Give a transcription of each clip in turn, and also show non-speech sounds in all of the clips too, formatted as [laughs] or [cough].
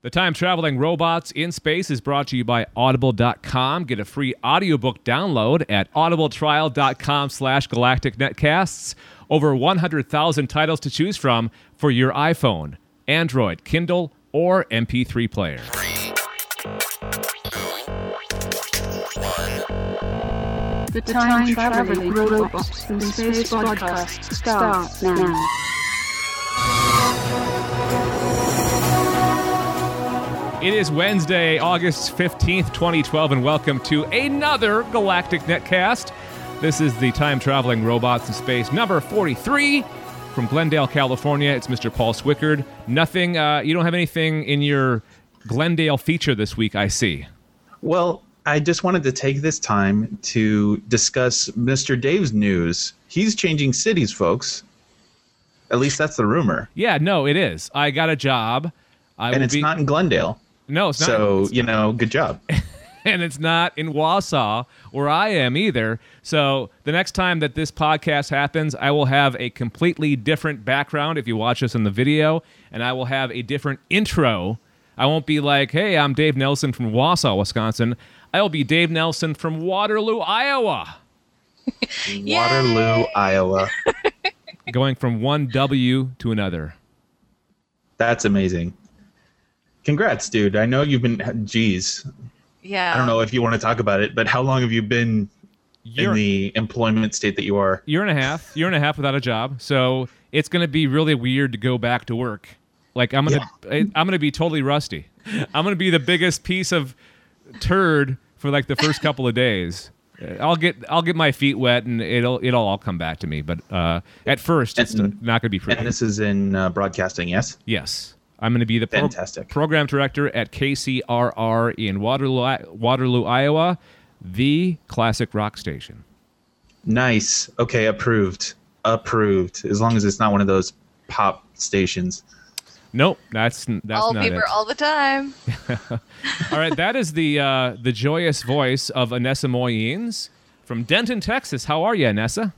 The Time Traveling Robots in Space is brought to you by Audible.com. Get a free audiobook download at audibletrial.com slash galactic netcasts. Over 100,000 titles to choose from for your iPhone, Android, Kindle, or MP3 player. The Time Traveling Robots in Space podcast starts now. It is Wednesday, August 15th, 2012, and welcome to another Galactic Netcast. This is the Time Traveling Robots in Space number 43 from Glendale, California. It's Mr. Paul Swickard. Nothing, uh, you don't have anything in your Glendale feature this week, I see. Well, I just wanted to take this time to discuss Mr. Dave's news. He's changing cities, folks. At least that's the rumor. Yeah, no, it is. I got a job. I And it's be, not in Glendale. No, it's not. So, you know, good job. [laughs] and it's not in Wausau where I am either. So the next time that this podcast happens, I will have a completely different background if you watch us in the video, and I will have a different intro. I won't be like, hey, I'm Dave Nelson from Wausau, Wisconsin. I will be Dave Nelson from Waterloo, Iowa. [laughs] Waterloo, Iowa. [laughs] Going from one W to another. That's amazing. Congrats, dude. I know you've been, geez, Yeah. I don't know if you want to talk about it, but how long have you been Year, in the employment state that you are? year and a half, year and a half without a job. So it's going to be really weird to go back to work. Like I'm gonna, I, I'm gonna be totally rusty. I'm gonna be the biggest piece of turd for like the first couple of days. I'll get, I'll get my feet wet and it'll, it'll all come back to me. But uh, at first, it's not gonna be pretty. And this is in uh, broadcasting, yes? Yes. I'm going to be the pro- program director at KCRR in Waterloo, Waterloo, Iowa, the classic rock station. Nice. Okay, approved. Approved. As long as it's not one of those pop stations. Nope, that's that's all not paper it. all the time. [laughs] All right, that is the uh, the joyous voice of Anessa Moyens from Denton, Texas. How are you, Anessa?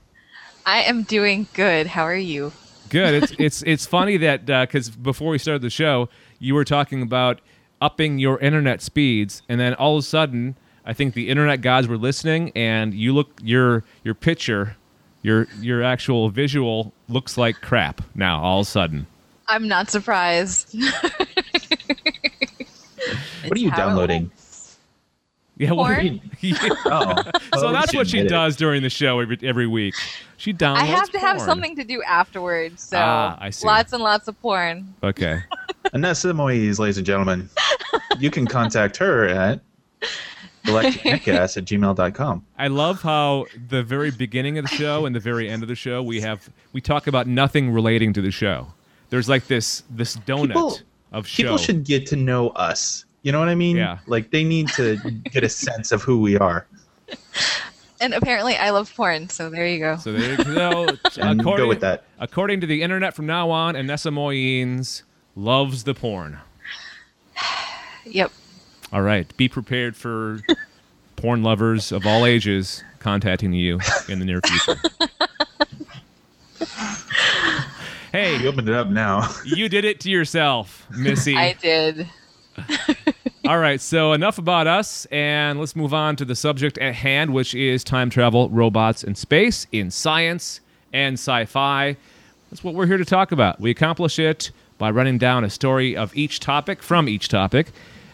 I am doing good. How are you? Good. It's it's it's funny that uh, because before we started the show, you were talking about upping your internet speeds, and then all of a sudden, I think the internet gods were listening, and you look your your picture, your your actual visual looks like crap now. All of a sudden, I'm not surprised. [laughs] What are you downloading? yeah. what- Porn? [laughs] Yeah. Oh. So Oh, that's what she admit it. does during the show every every week. She downloads. I have to have something to do afterwards, so Ah, I see. lots and lots of porn. Okay. [laughs] Anessa Moyes, ladies and gentlemen. You can contact her at galacticnetcast at gmail.com. I love how the very beginning of the show and the very end of the show we have we talk about nothing relating to the show. There's like this this donut People- of show. People should get to know us. You know what I mean? Yeah. Like they need to get a sense of who we are. [laughs] And apparently, I love porn, so there you go. so there you go. [laughs] And according, go with that. According to the internet from now on, Anessa Moyens loves the porn. [sighs] Yep. All right. Be prepared for porn lovers of all ages contacting you in the near future. hey, You opened it up now. you did it to yourself, Missy. I did. [laughs] All right, so enough about us, and let's move on to the subject at hand, which is time travel, robots, and space in science and sci fi. That's what we're here to talk about. We accomplish it by running down a story of each topic from each topic.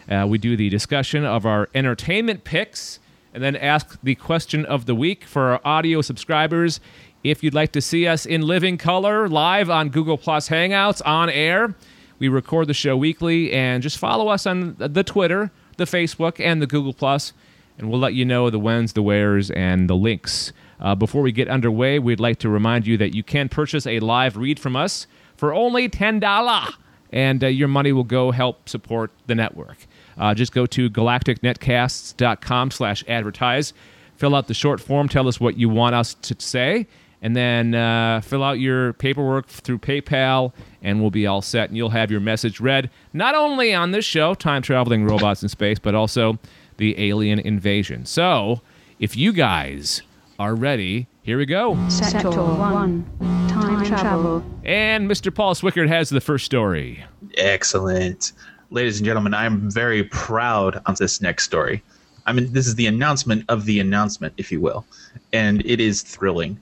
Uh, we do the discussion of our entertainment picks, and then ask the question of the week for our audio subscribers. If you'd like to see us in living color, live on Google Plus Hangouts on air, we record the show weekly, and just follow us on the Twitter, the Facebook, and the Google Plus, and we'll let you know the whens, the wheres, and the links. Uh, before we get underway, we'd like to remind you that you can purchase a live read from us for only ten dollar, and uh, your money will go help support the network. Uh, just go to galacticnetcasts.com/advertise, fill out the short form, tell us what you want us to say, and then uh, fill out your paperwork through PayPal, and we'll be all set. And you'll have your message read not only on this show, Time Traveling Robots in Space, but also the Alien Invasion. So, if you guys are ready, here we go. Sector 1. Time travel. And Mr. Paul Swickard has the first story. Excellent. ladies and gentlemen, I'm very proud on this next story. I mean, this is the announcement of the announcement, if you will, and it is thrilling.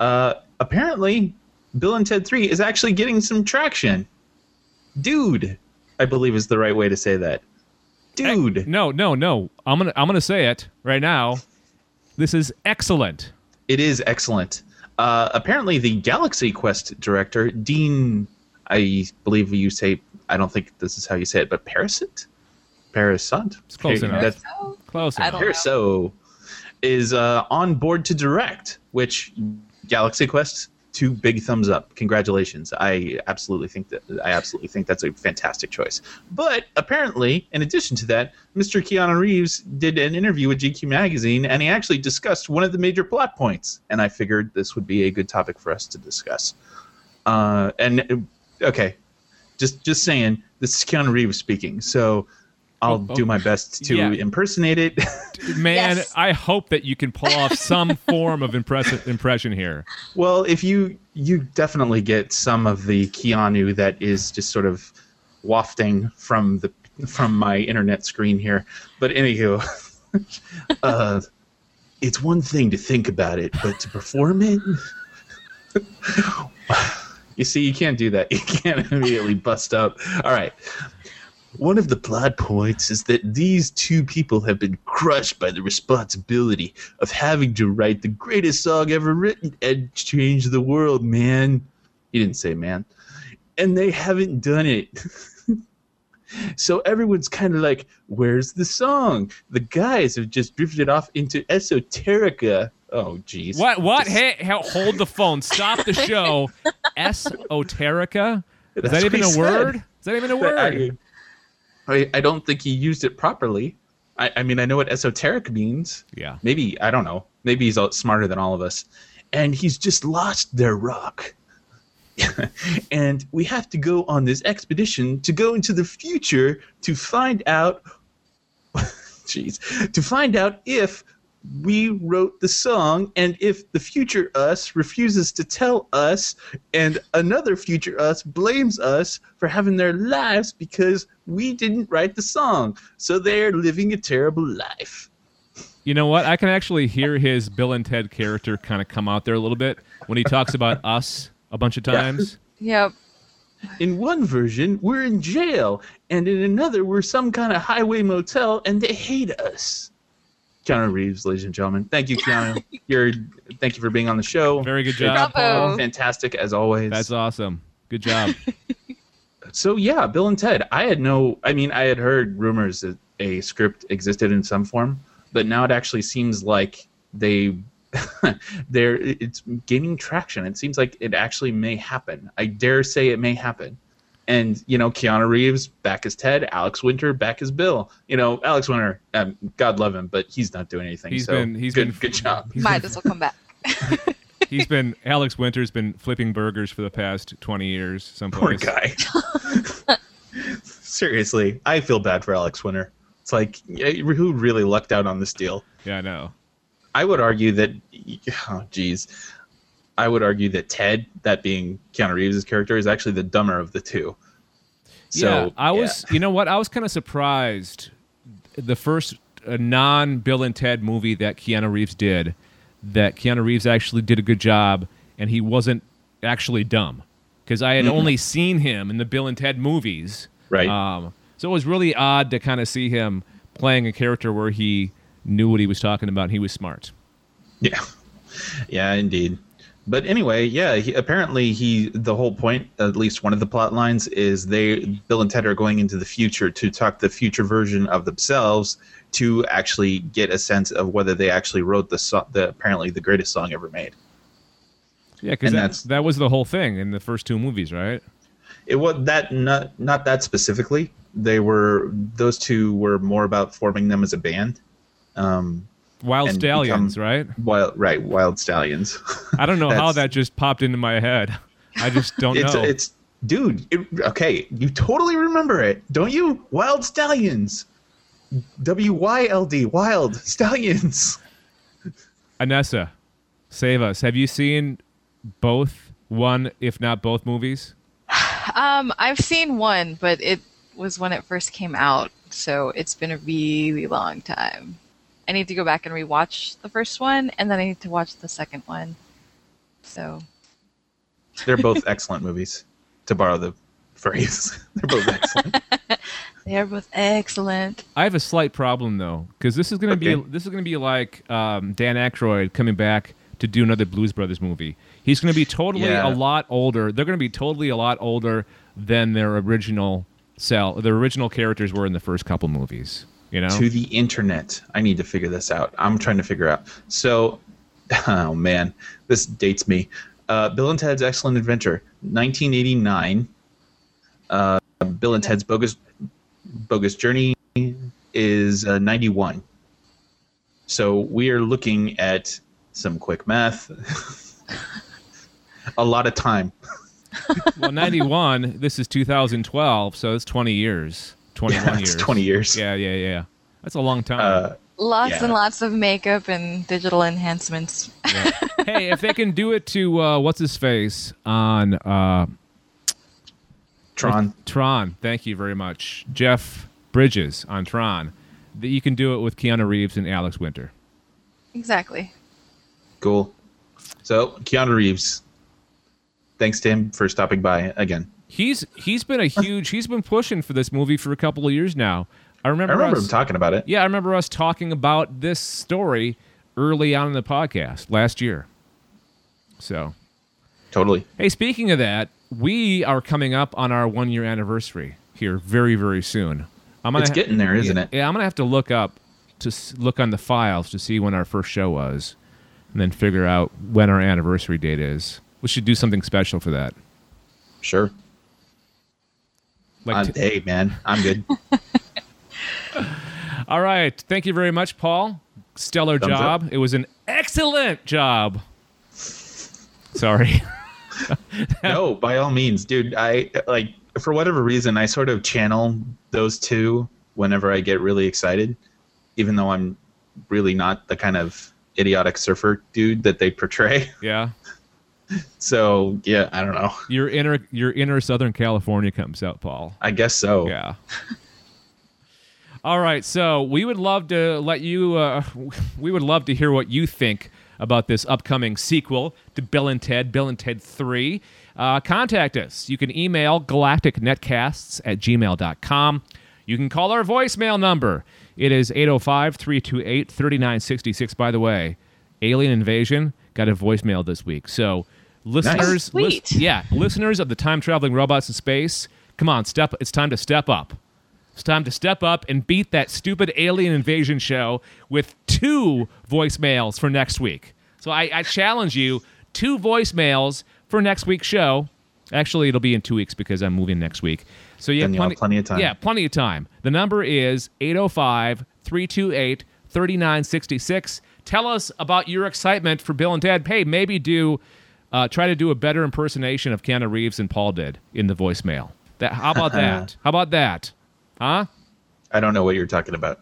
Uh, apparently, Bill and Ted 3 is actually getting some traction. Dude, I believe is the right way to say that. Dude, No, no, no. I'm gonna I'm gonna say it right now. This is excellent. it is excellent. Uh, apparently, the Galaxy Quest director, Dean, I believe you say, I don't think this is how you say it, but Parasite? Parasite? It's close Okay, enough. that's- Close I enough. don't- so is uh, on board to direct, which Galaxy Quest two big thumbs up. Congratulations! I absolutely think that I absolutely think that's a fantastic choice. But apparently, in addition to that, Mr. Keanu Reeves did an interview with GQ magazine, and he actually discussed one of the major plot points. And I figured this would be a good topic for us to discuss. Uh, and okay, just just saying, this is Keanu Reeves speaking, so. I'll Oh, oh. do my best to Yeah. impersonate it. [laughs] Man, Yes. I hope that you can pull off [laughs] some form of impressive impression here. Well, if you you definitely get some of the Keanu that is just sort of wafting from the from my internet screen here. But anywho, [laughs] uh, it's one thing to think about it, but to perform it. you see, you can't do that. You can't immediately bust up. All right. One of the plot points is that these two people have been crushed by the responsibility of having to write the greatest song ever written and change the world, man. He didn't say man. And they haven't done it. [laughs] so everyone's kind of like, where's the song? The guys have just drifted off into esoterica. Oh, jeez. What? What? Just- Hey, hold the phone. Stop the [laughs] show. Esoterica. Is That's that even a he word? Is that even a word? I, I, don't think he used it properly. I, I mean, I know what esoteric means. Yeah. Maybe, I don't know. Maybe he's a- smarter than all of us. And he's just lost their rock. [laughs] and we have to go on this expedition to go into the future to find out [laughs] jeez to find out if we wrote the song and if the future us refuses to tell us and another future us blames us for having their lives because we didn't write the song so they're living a terrible life You know what? I can actually hear his Bill and Ted character kind of come out there a little bit when he talks about [laughs] us a bunch of times. Yep. in one version we're in jail and in another we're some kind of highway motel and they hate us keanu reeves ladies and gentlemen. Thank you keanu. [laughs] You're thank you for being on the show. Very good job, Bravo. Fantastic as always. That's awesome. Good job. [laughs] so yeah bill and ted. I had no i mean i had heard rumors that a script existed in some form but now it actually seems like they [laughs] they're it's gaining traction. It seems like it actually may happen. I dare say it may happen and you know keanu reeves back as ted alex winter back as bill you know alex winter um, god love him but he's not doing anything He's so been- he's good, been- good job He's Might been, as well come back. [laughs] he's been Alex Winter's been flipping burgers for the past twenty years. Some poor Someplace. guy [laughs] seriously i feel bad for alex winter it's like who really lucked out on this deal Yeah, I know. I would argue that, oh, geez, I would argue that Ted, that being Keanu Reeves' character, is actually the dumber of the two. So yeah, I was. You know what? I was kind of surprised. The first uh, non Bill and Ted movie that Keanu Reeves did, that Keanu Reeves actually did a good job, and he wasn't actually dumb, because I had only seen him in the Bill and Ted movies. Right. Um, so it was really odd to kind of see him playing a character where he knew what he was talking about. and He was smart. Yeah, [laughs] yeah, indeed. But anyway, yeah. He, apparently, he the whole point, at least one of the plot lines, is they Bill and Ted are going into the future to talk the future version of themselves to actually get a sense of whether they actually wrote the song, the apparently the greatest song ever made. Yeah, because And that, that's- that was the whole thing in the first two movies, right? It was that not not that specifically. They were those two were more about forming them as a band. Um, Wild Stallions, become- right? wild right, Wild Stallions. I don't know [laughs] how that just popped into my head. I just don't it's know. it's dude. It, okay, you totally remember it, don't you? Wild Stallions. W Y L D Wild Stallions. [laughs] Anessa, save us. Have you seen both one, if not both movies? [sighs] Um, I've seen one, but it was when it first came out, so it's been a really long time. I need to go back and rewatch the first one, and then I need to watch the second one. So They're both [laughs] excellent movies, to borrow the phrase. [laughs] They're both excellent. [laughs] they are both excellent. I have a slight problem though, because this is going to Okay. be this is going to be like um, Dan Aykroyd coming back to do another Blues Brothers movie. He's going to be totally Yeah. a lot older. They're going to be totally a lot older than their original cell. their original characters were in the first couple movies. You know, to the internet. I need to figure this out. I'm trying to figure out. So, [laughs] oh man, this dates me. Uh, Bill and Ted's Excellent Adventure, 1989. Uh, Bill and Ted's Bogus Bogus Journey is uh, 91. So we are looking at some quick math. [laughs] A lot of time. well, ninety one. this is two thousand twelve, so it's twenty years, twenty one Yeah, years, 20 years. Yeah, yeah, yeah. That's a long time. Uh, Lots Yeah. and lots of makeup and digital enhancements. [laughs] hey, if they can do it to uh, what's his face on uh, Tron. Tron, thank you very much, Jeff Bridges on Tron. That you can do it with Keanu Reeves and Alex Winter. Exactly. Cool. So Keanu Reeves. Thanks to him for stopping by again. He's he's been a huge he's been pushing for this movie for a couple of years now. I remember, I remember us, him talking about it. Yeah, I remember us talking about this story early on in the podcast last year. So, Totally. hey, speaking of that, we are coming up on our one year anniversary here very very soon. I'm It's ha- getting there, isn't yeah, it? Yeah, I'm gonna have to look up to s- look on the files to see when our first show was, and then figure out when our anniversary date is. We should do something special for that. Sure. Like uh, I'm, t- hey, man, I'm good. [laughs] All right. Thank you very much, Paul. Stellar Thumbs job. up. It was an excellent job. Sorry. [laughs] no, by all means, dude. I like for whatever reason, I sort of channel those two whenever I get really excited, even though I'm really not the kind of idiotic surfer dude that they portray. Yeah. So yeah, I don't know. Your inner your inner Southern California comes out, Paul. I guess so. Yeah. All right, so we would love to let you. Uh, [laughs] we would love to hear what you think about this upcoming sequel to Bill and Ted, Bill and Ted Three. Uh, contact us. You can email galacticnetcasts at gmail.com. You can call our voicemail number. It is 805 328 3966. By the way, Alien Invasion got a voicemail this week. So, listeners, lis- Sweet. yeah, listeners of the time traveling robots in space, come on, step. It's time to step up. It's time to step up and beat that stupid alien invasion show with two voicemails for next week. So I, I challenge you two voicemails for next week's show. Actually, it'll be in two weeks because I'm moving next week. So you Then have you'll plenty, have plenty of time. Yeah, plenty of time. The number is 805 328 3966. Tell us about your excitement for Bill and Ted. Hey, maybe do uh, try to do a better impersonation of Keanu Reeves than Paul did in the voicemail. That, how about [laughs] that? How about that? Huh? I don't know what you're talking about.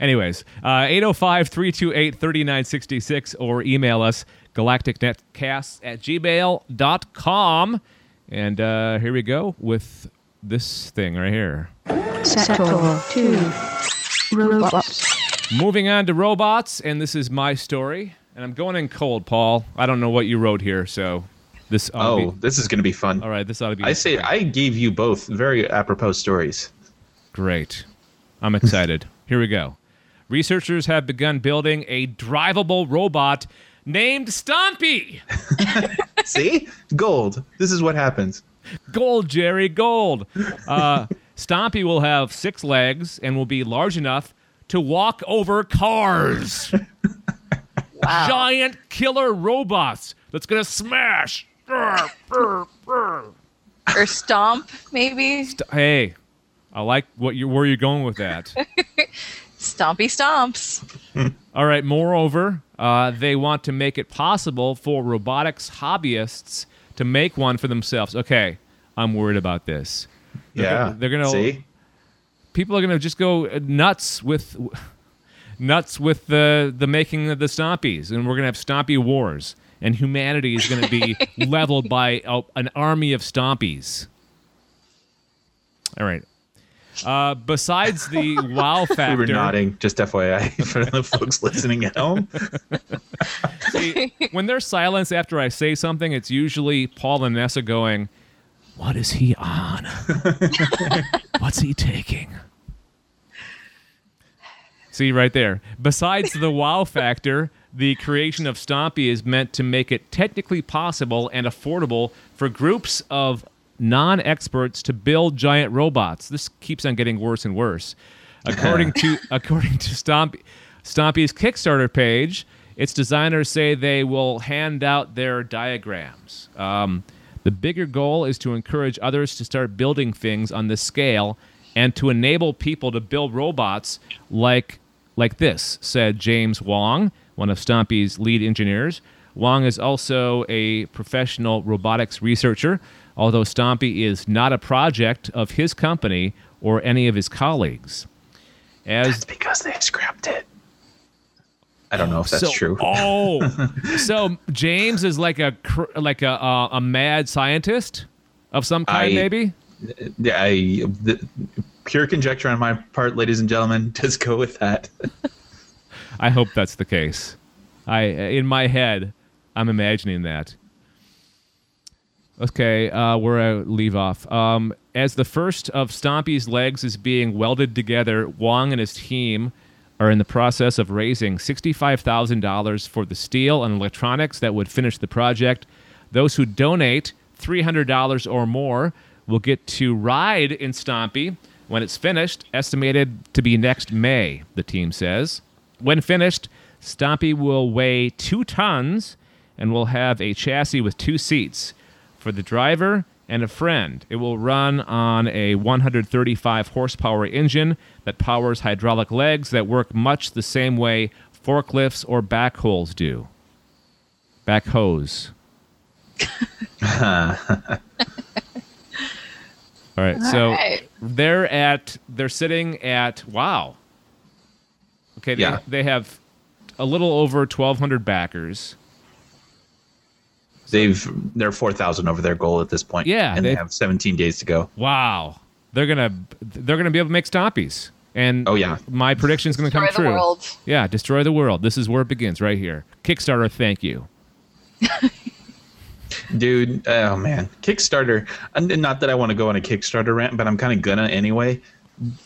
Anyways, uh, 805 328 3966 or email us galacticnetcasts at gmail.com. And uh, here we go with this thing right here. Sector 2. Robots. Moving on to robots, and this is my story. And I'm going in cold, Paul. I don't know what you wrote here, so this Oh, be. this is going to be fun. All right, this ought to be I say I gave you both very apropos stories. great. I'm excited. [laughs] here we go. Researchers have begun building a drivable robot named Stompy. [laughs] See, gold. This is what happens. Gold, Jerry, gold. Uh, [laughs] Stompy will have six legs and will be large enough to walk over cars. Wow. Giant killer robots that's gonna smash. Or stomp, maybe. Hey, I like what you where you're going with that. [laughs] Stompy stomps. [laughs] All right. Moreover, uh, they want to make it possible for robotics hobbyists to make one for themselves. Okay, I'm worried about this. They're yeah, gonna- they're gonna- see. people are going to just go nuts with nuts with the the making of the stompies and we're going to have stompy wars and humanity is going to be [laughs] leveled by a, an army of stompies All right. Uh, besides the [laughs] wow factor, We were nodding, just FYI, [laughs] for the folks listening at home. See, when there's silence after I say something, it's usually Paul and Nessa going, What is he on? What's he taking? See, right there. Besides the wow factor, the creation of Stompy is meant to make it technically possible and affordable for groups of non experts to build giant robots. This keeps on getting worse and worse. [laughs] According to according to Stompy, Stompy's Kickstarter page, its designers say they will hand out their diagrams. Um, the bigger goal is to encourage others to start building things on this scale and to enable people to build robots like like this, said James Wong, one of Stompy's lead engineers. Wong is also a professional robotics researcher, although Stompy is not a project of his company or any of his colleagues. As That's because they scrapped it. I don't know if that's so, true. Oh, [laughs] so James is like a like a uh, a mad scientist of some kind, I- maybe. Yeah, I, the, pure conjecture on my part, ladies and gentlemen. [laughs] Just go with that. I hope that's the case. I in my head, I'm imagining that. Okay, uh, where I leave off. Um, as the first of Stompy's legs is being welded together, Wong and his team are in the process of raising $65,000 for the steel and electronics that would finish the project. Those who donate $300 or more will get to ride in Stompy when it's finished, estimated to be next May, the team says. When finished, Stompy will weigh two tons and will have a chassis with two seats for the driver and a friend. It will run on a 135 horsepower engine that powers hydraulic legs that work much the same way forklifts or backhoes do. Backhoes. [laughs] [laughs] All right, so right. they're at they're sitting at wow. Okay, they, Yeah. they have a little over 1,200 backers. They've they're four thousand over their goal at this point. Yeah, and they they- have seventeen days to go. Wow, they're gonna they're gonna be able to make stompies, and Oh, yeah. my prediction is gonna come Destroy the true. world. Yeah, destroy the world. This is where it begins, right here. Kickstarter, thank you. [laughs] Dude, oh man, Kickstarter. And not that I want to go on a Kickstarter rant, but I'm kind of gonna anyway.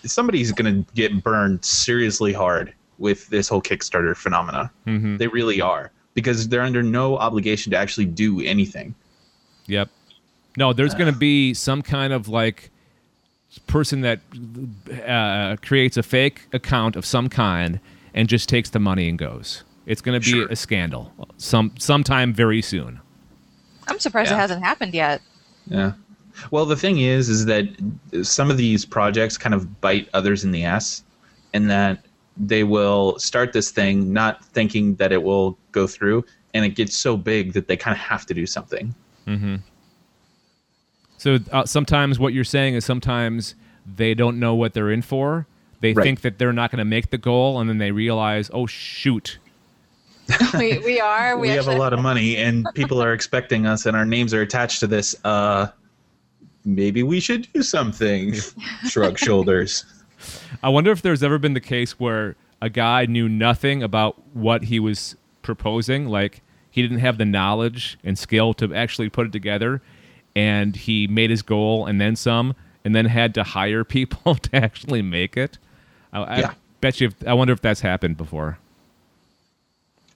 Somebody's gonna get burned seriously hard with this whole Kickstarter phenomena. Mm-hmm. They really are because they're under no obligation to actually do anything. Yep. No, there's going to be some kind of like person that uh, creates a fake account of some kind and just takes the money and goes. It's going to be Sure. a scandal some sometime very soon. I'm surprised Yeah. it hasn't happened yet. Yeah. Well, the thing is, is that some of these projects kind of bite others in the ass, and that they will start this thing not thinking that it will go through, and it gets so big that they kind of have to do something. So uh, sometimes what you're saying is sometimes they don't know what they're in for. They Right. think that they're not going to make the goal, and then they realize, oh shoot, [laughs] we, we are. We, We, have a lot of money, and people are expecting us, and our names are attached to this. Uh, maybe we should do something. [laughs] Shrug shoulders. I wonder if there's ever been the case where a guy knew nothing about what he was proposing, like he didn't have the knowledge and skill to actually put it together, and he made his goal and then some, and then had to hire [laughs] people to actually make it. I, I Yeah. bet you. If, I wonder if that's happened before.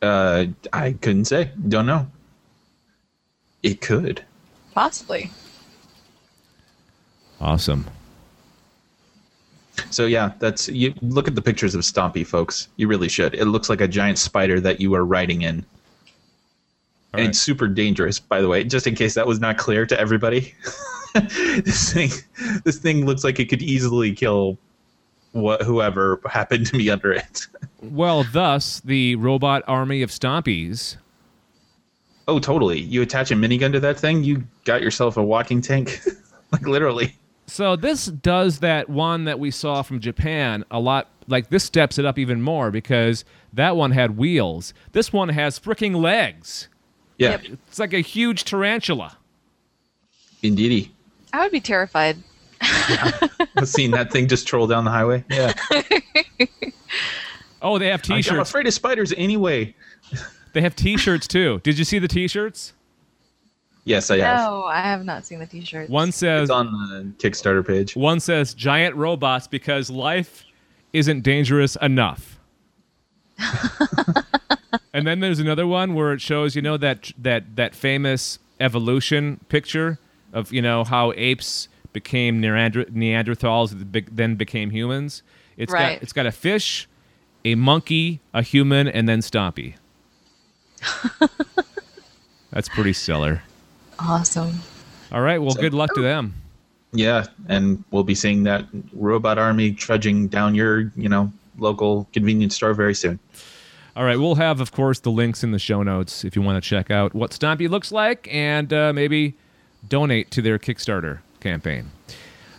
Uh, I couldn't say. Don't know. It could. possibly. Awesome. So yeah, that's you look at the pictures of Stompy, folks. You really should. It looks like a giant spider that you are riding in. All and right. it's super dangerous, by the way, just in case that was not clear to everybody. [laughs] this thing this thing looks like it could easily kill what whoever happened to be under it. [laughs] Well, thus the robot army of Stompies. oh, totally. You attach a minigun to that thing, you got yourself a walking tank. [laughs] like literally. So this does that one that we saw from Japan a lot. Like this steps it up even more because that one had wheels. This one has freaking legs. Yeah, Yep. It's like a huge tarantula. indeedy. I would be terrified. [laughs] Seeing that thing just troll down the highway. Yeah. [laughs] Oh, they have T-shirts. I'm afraid of spiders anyway. They have T-shirts too. Did you see the T-shirts? Yes, I have. No, I have not seen the T-shirts. One says It's on the Kickstarter page. one says giant robots because life isn't dangerous enough. [laughs] and then there's another one where it shows, you know, that that that famous evolution picture of you know how apes became Neander- Neanderthals, then became humans. It's Right. got it's got a fish, a monkey, a human, and then Stompy. [laughs] That's pretty stellar. Awesome. All right, well, So- good luck to them. Yeah, and we'll be seeing that robot army trudging down your, you know, local convenience store very soon. All right, we'll have, of course, the links in the show notes if you want to check out what Stompy looks like and uh, maybe donate to their Kickstarter campaign.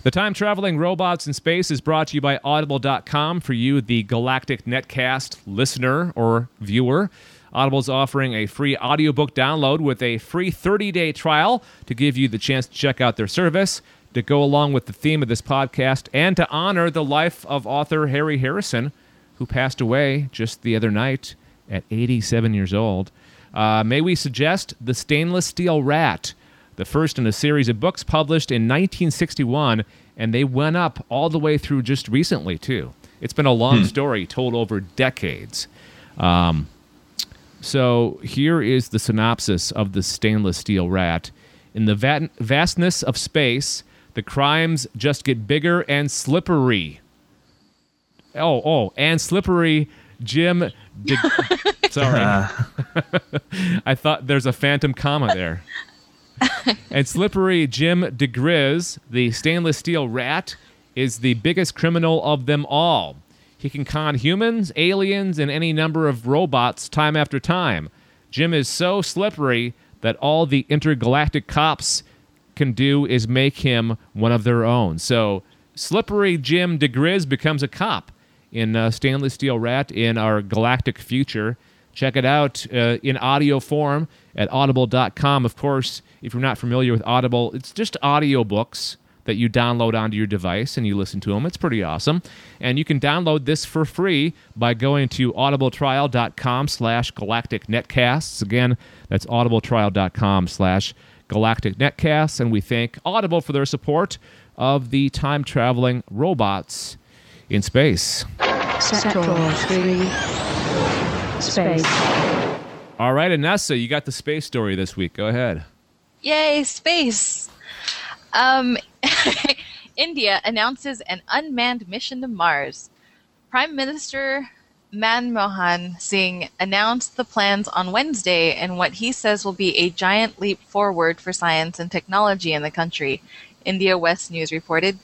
The Time Traveling Robots in Space is brought to you by Audible.com for you, the Galactic Netcast listener or viewer. Audible's offering a free audiobook download with a free 30 day trial to give you the chance to check out their service, to go along with the theme of this podcast, and to honor the life of author Harry Harrison, who passed away just the other night at 87 years old. Uh, may we suggest The Stainless Steel Rat, the first in a series of books published in 1961, and they went up all the way through just recently, too. It's been a long story told over decades. Um, so here is the synopsis of the stainless steel rat. In the va- vastness of space, the crimes just get bigger and slippery. Oh, oh, and slippery Jim. [laughs] De- Sorry. [laughs] I thought there's a phantom comma there. [laughs] [laughs] and slippery Jim diGriz, the stainless steel rat, is the biggest criminal of them all. He can con humans, aliens, and any number of robots time after time. Jim is so slippery that all the intergalactic cops can do is make him one of their own. So, slippery Jim diGriz becomes a cop in uh, Stainless Steel Rat in our galactic future. Check it out uh, in audio form at audible.com. Of course, if you're not familiar with Audible, it's just audiobooks that you download onto your device and you listen to them. It's pretty awesome. And you can download this for free by going to audibletrial.com slash galactic netcasts. Again, that's audibletrial.com slash galactic netcasts. And we thank Audible for their support of the time traveling robots in space. Sector 3. Space. All right, Anessa, you got the space story this week. Go ahead. Yay, space! Um, [laughs] India announces an unmanned mission to Mars. Prime Minister Manmohan Singh announced the plans on Wednesday in what he says will be a giant leap forward for science and technology in the country, India West News reported.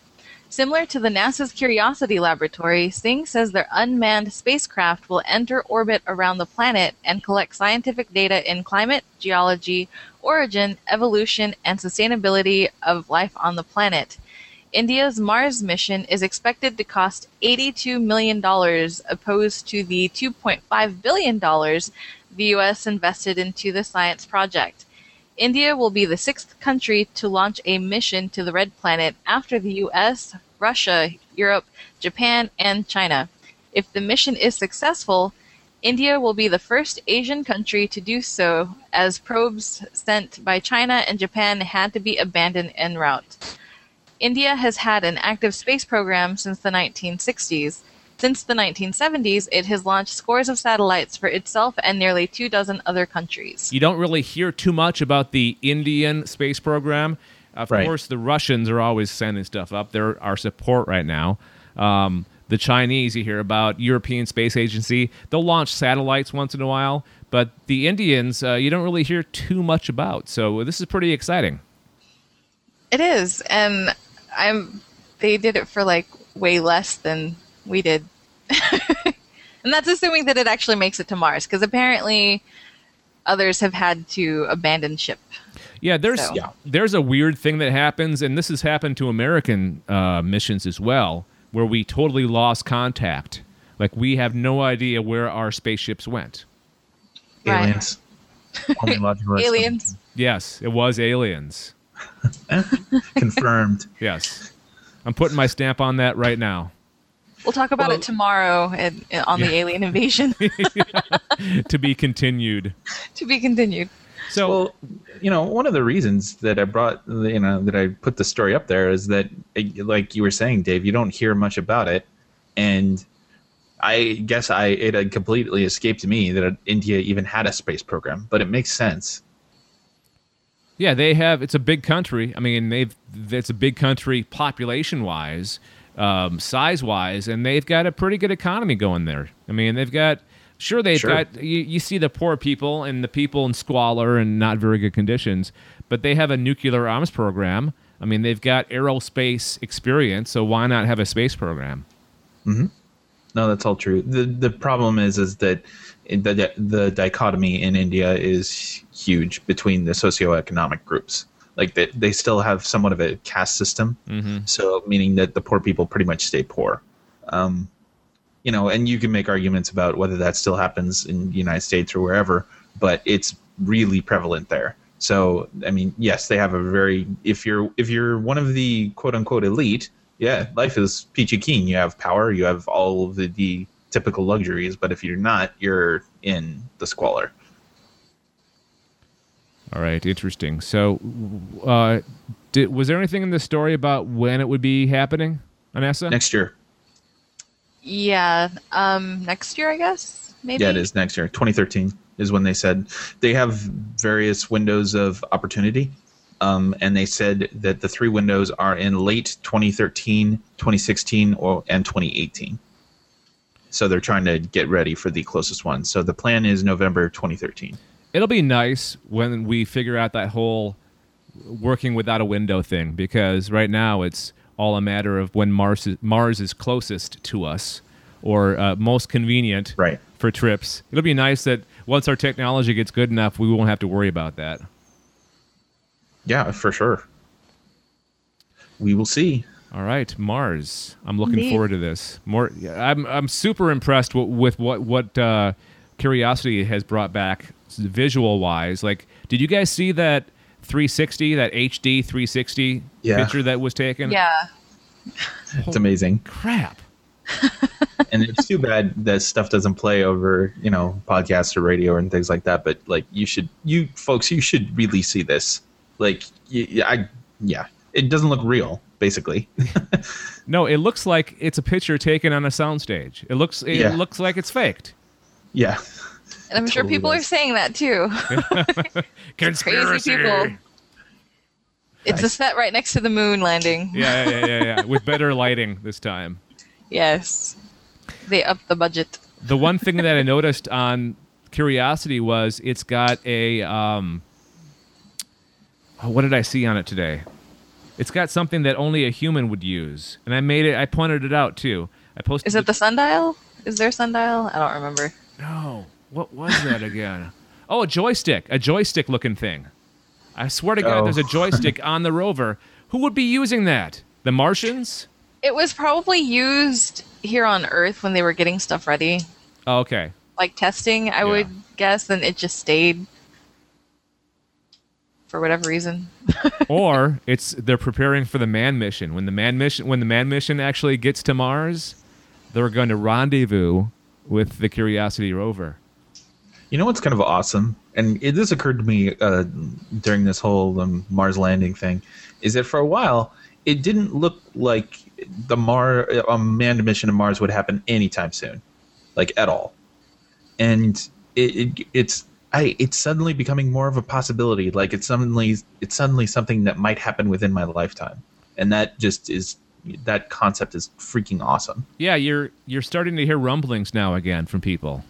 Similar to the NASA's Curiosity laboratory, Singh says their unmanned spacecraft will enter orbit around the planet and collect scientific data in climate, geology, origin, evolution, and sustainability of life on the planet. India's Mars mission is expected to cost $82 million, opposed to the $2.5 billion the U.S. invested into the science project. India will be the sixth country to launch a mission to the Red Planet after the US, Russia, Europe, Japan, and China. If the mission is successful, India will be the first Asian country to do so, as probes sent by China and Japan had to be abandoned en route. India has had an active space program since the 1960s. Since the 1970s, it has launched scores of satellites for itself and nearly two dozen other countries. You don't really hear too much about the Indian space program. Of Right. course, the Russians are always sending stuff up. They're our support right now. Um, the Chinese, you hear about European Space Agency. They'll launch satellites once in a while, but the Indians, uh, you don't really hear too much about. So this is pretty exciting. It is, and I'm. They did it for like way less than we did, [laughs] and that's assuming that it actually makes it to Mars, because apparently others have had to abandon ship. Yeah, there's So- Yeah. there's a weird thing that happens, and this has happened to American uh, missions as well, where we totally lost contact. Like we have no idea where our spaceships went. Right. Aliens. [laughs] Aliens. Yes, it was aliens. [laughs] Confirmed. Yes. I'm putting my stamp on that right now. We'll talk about Well- it tomorrow in, in- on the alien invasion. [laughs] to be continued. to be continued. So Well, you know, one of the reasons that I brought, you know, that I put the story up there is that, like you were saying, Dave, you don't hear much about it, and I guess I it had completely escaped me that India even had a space program, but it makes sense. Yeah, they have. It's a big country. I mean, they've. It's a big country population wise, um, size wise, and they've got a pretty good economy going there. I mean, they've got. Sure, they've Sure. got. You, you see the poor people and the people in squalor and not very good conditions, but they have a nuclear arms program. I mean, they've got aerospace experience, so why not have a space program? No, that's all true. the The problem is, is that the the dichotomy in India is huge between the socioeconomic groups. Like they they still have somewhat of a caste system, so meaning that the poor people pretty much stay poor. Um, you know, and you can make arguments about whether that still happens in the United States or wherever, but it's really prevalent there. So, I mean, yes, they have a very if you're if you're one of the quote unquote elite, yeah, life is peachy keen. You have power, you have all of the, the typical luxuries, but if you're not, you're in the squalor. All right, interesting. So, uh, did, was there anything in the story about when it would be happening, Anessa? Next year. Yeah. Um. Next year, I guess. Maybe. Yeah, it is next year. 2013 is when they said they have various windows of opportunity. Um, and they said that the three windows are in late 2013, 2016, or and 2018. So they're trying to get ready for the closest one. So the plan is November 2013. It'll be nice when we figure out that whole working without a window thing because right now it's all a matter of when Mars is, Mars is closest to us or uh, most convenient Right. for trips. It'll be nice that once our technology gets good enough, we won't have to worry about that. Yeah, for sure. We will see. All right, Mars. I'm looking Neat. forward to this. More, I'm I'm super impressed w- with what what uh, Curiosity has brought back visual wise. Like, did you guys see that 360, that HD 360 Yeah. picture that was taken? Yeah. It's amazing. Crap. [laughs] and it's too bad that stuff doesn't play over you know podcasts or radio and things like that but like you should you folks you should really see this like y- y- i yeah it doesn't look real basically [laughs] No, it looks like it's a picture taken on a soundstage. It looks it Yeah. looks like it's faked. Yeah And I'm sure Totally people are saying that too. [laughs] [laughs] Crazy people. It's a set right next to the moon landing. Yeah, yeah, yeah, yeah, yeah. With better [laughs] lighting this time. Yes. They upped the budget. The one thing that I noticed on Curiosity was it's got a um, oh, what did I see on it today? It's got something that only a human would use, and I made it. I pointed it out too. I posted. Is it the sundial? Is there sundial? I don't remember. No? What was that again? [laughs] oh, a joystick, a joystick-looking thing. I swear to God, Oh. there's a oh. [laughs] joystick on the rover. Who would be using that? The Martians? It was probably used here on Earth when they were getting stuff ready, Oh, okay. like testing, I would guess, and it just stayed for whatever reason. [laughs] or it's they're preparing for the man mission. When the man mission when the man mission actually gets to Mars, they're going to rendezvous with the Curiosity rover. you know what's kind of awesome and it, this occurred to me uh, during this whole um, mars landing thing is that for a while it didn't look like the Mar a manned mission to Mars would happen anytime soon, like at all. And it, it it's I it's suddenly becoming more of a possibility. Like it's suddenly it's suddenly something that might happen within my lifetime, and that just is that concept is freaking awesome. Yeah, you're you're starting to hear rumblings now again from people.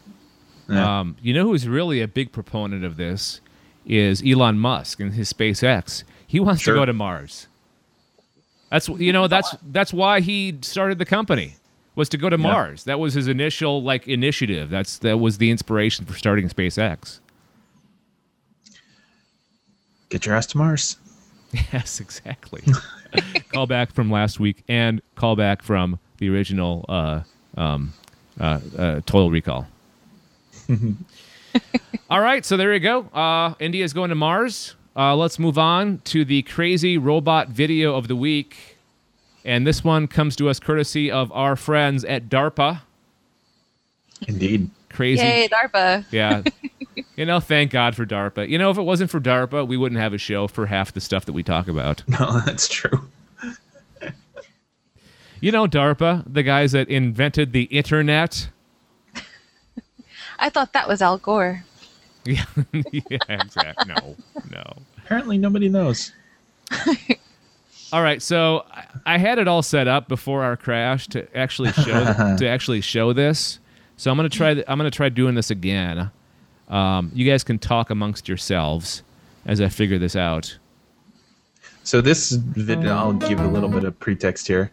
Yeah. Um, you know who's really a big proponent of this is Elon Musk and his SpaceX. He wants Sure. to go to Mars. That's you know that's that's why he started the company was to go to Mars. That was his initial like initiative. That's that was the inspiration for starting SpaceX. Get your ass to Mars. [laughs] Yes, exactly. [laughs] call back from last week and call back from the original uh, um, uh, uh, Total Recall. [laughs] All right, so there you go. Uh, India is going to Mars. Uh, let's move on to the crazy robot video of the week. And this one comes to us courtesy of our friends at DARPA. Indeed. Crazy. Yay, DARPA. Yeah. You know, thank God for DARPA. You know, if it wasn't for DARPA, we wouldn't have a show for half the stuff that we talk about. [laughs] No, that's true. [laughs] You know, DARPA, the guys that invented the internet. [laughs] I thought that was Al Gore. Yeah, yeah exactly. No, no. Apparently, nobody knows. All right, so I- I had it all set up before our crash to actually show to actually show this. So I'm gonna try. th- I'm gonna try doing this again. Um, you guys can talk amongst yourselves as I figure this out. So this video, I'll give a little bit of pretext here.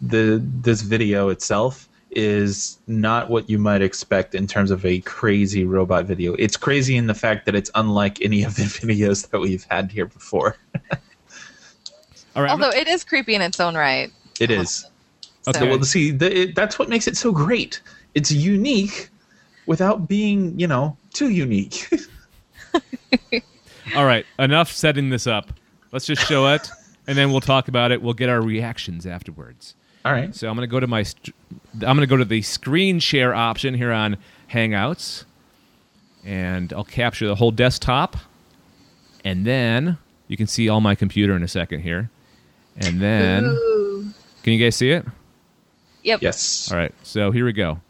The this video itself is not what you might expect in terms of a crazy robot video. It's crazy in the fact that it's unlike any [laughs] of the videos that we've had here before. [laughs] All right, I'm Although it is creepy in its own right. It is. Okay. So, well, see, the, it, that's what makes it so great. It's unique without being, you know, too unique. [laughs] All right, enough setting this up. Let's just show it, and then we'll talk about it. We'll get our reactions afterwards. All right. So I'm going to go to my, st- I'm going to go to the screen share option here on Hangouts, and I'll capture the whole desktop, and then you can see all my computer in a second here, and then Ooh. can you guys see it? Yep. Yes. All right, so here we go.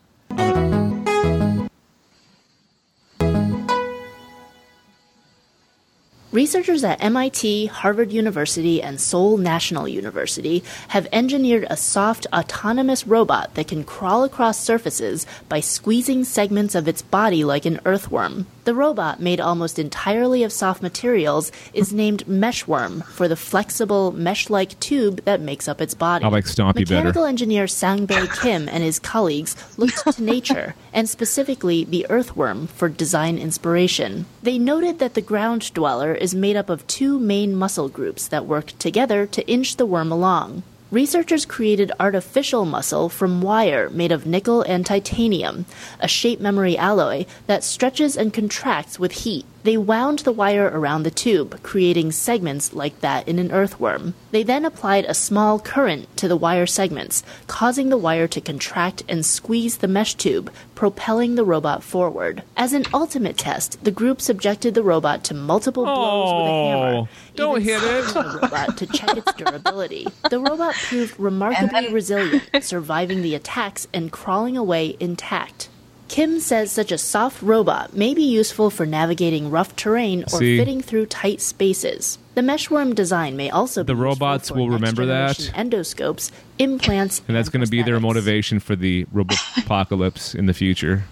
Researchers at MIT, Harvard University, and Seoul National University have engineered a soft, autonomous robot that can crawl across surfaces by squeezing segments of its body like an earthworm. The robot, made almost entirely of soft materials, is named Meshworm for the flexible, mesh like tube that makes up its body. I like Stompy better. Mechanical engineer Sangbae Kim and his colleagues looked to nature, [laughs] and specifically the earthworm, for design inspiration. They noted that the ground dweller is made up of two main muscle groups that work together to inch the worm along. Researchers created artificial muscle from wire made of nickel and titanium, a shape memory alloy that stretches and contracts with heat. They wound the wire around the tube, creating segments like that in an earthworm. They then applied a small current to the wire segments, causing the wire to contract and squeeze the mesh tube, propelling the robot forward. As an ultimate test, the group subjected the robot to multiple blows with a Oh, hammer. don't even hit it. The robot to check its durability. The robot proved remarkably then- resilient, surviving the attacks and crawling away intact. Kim says such a soft robot may be useful for navigating rough terrain or See? fitting through tight spaces. The meshworm design may also The be robots for will remember that. endoscopes, implants, And that's going to be their motivation for the robot apocalypse in the future.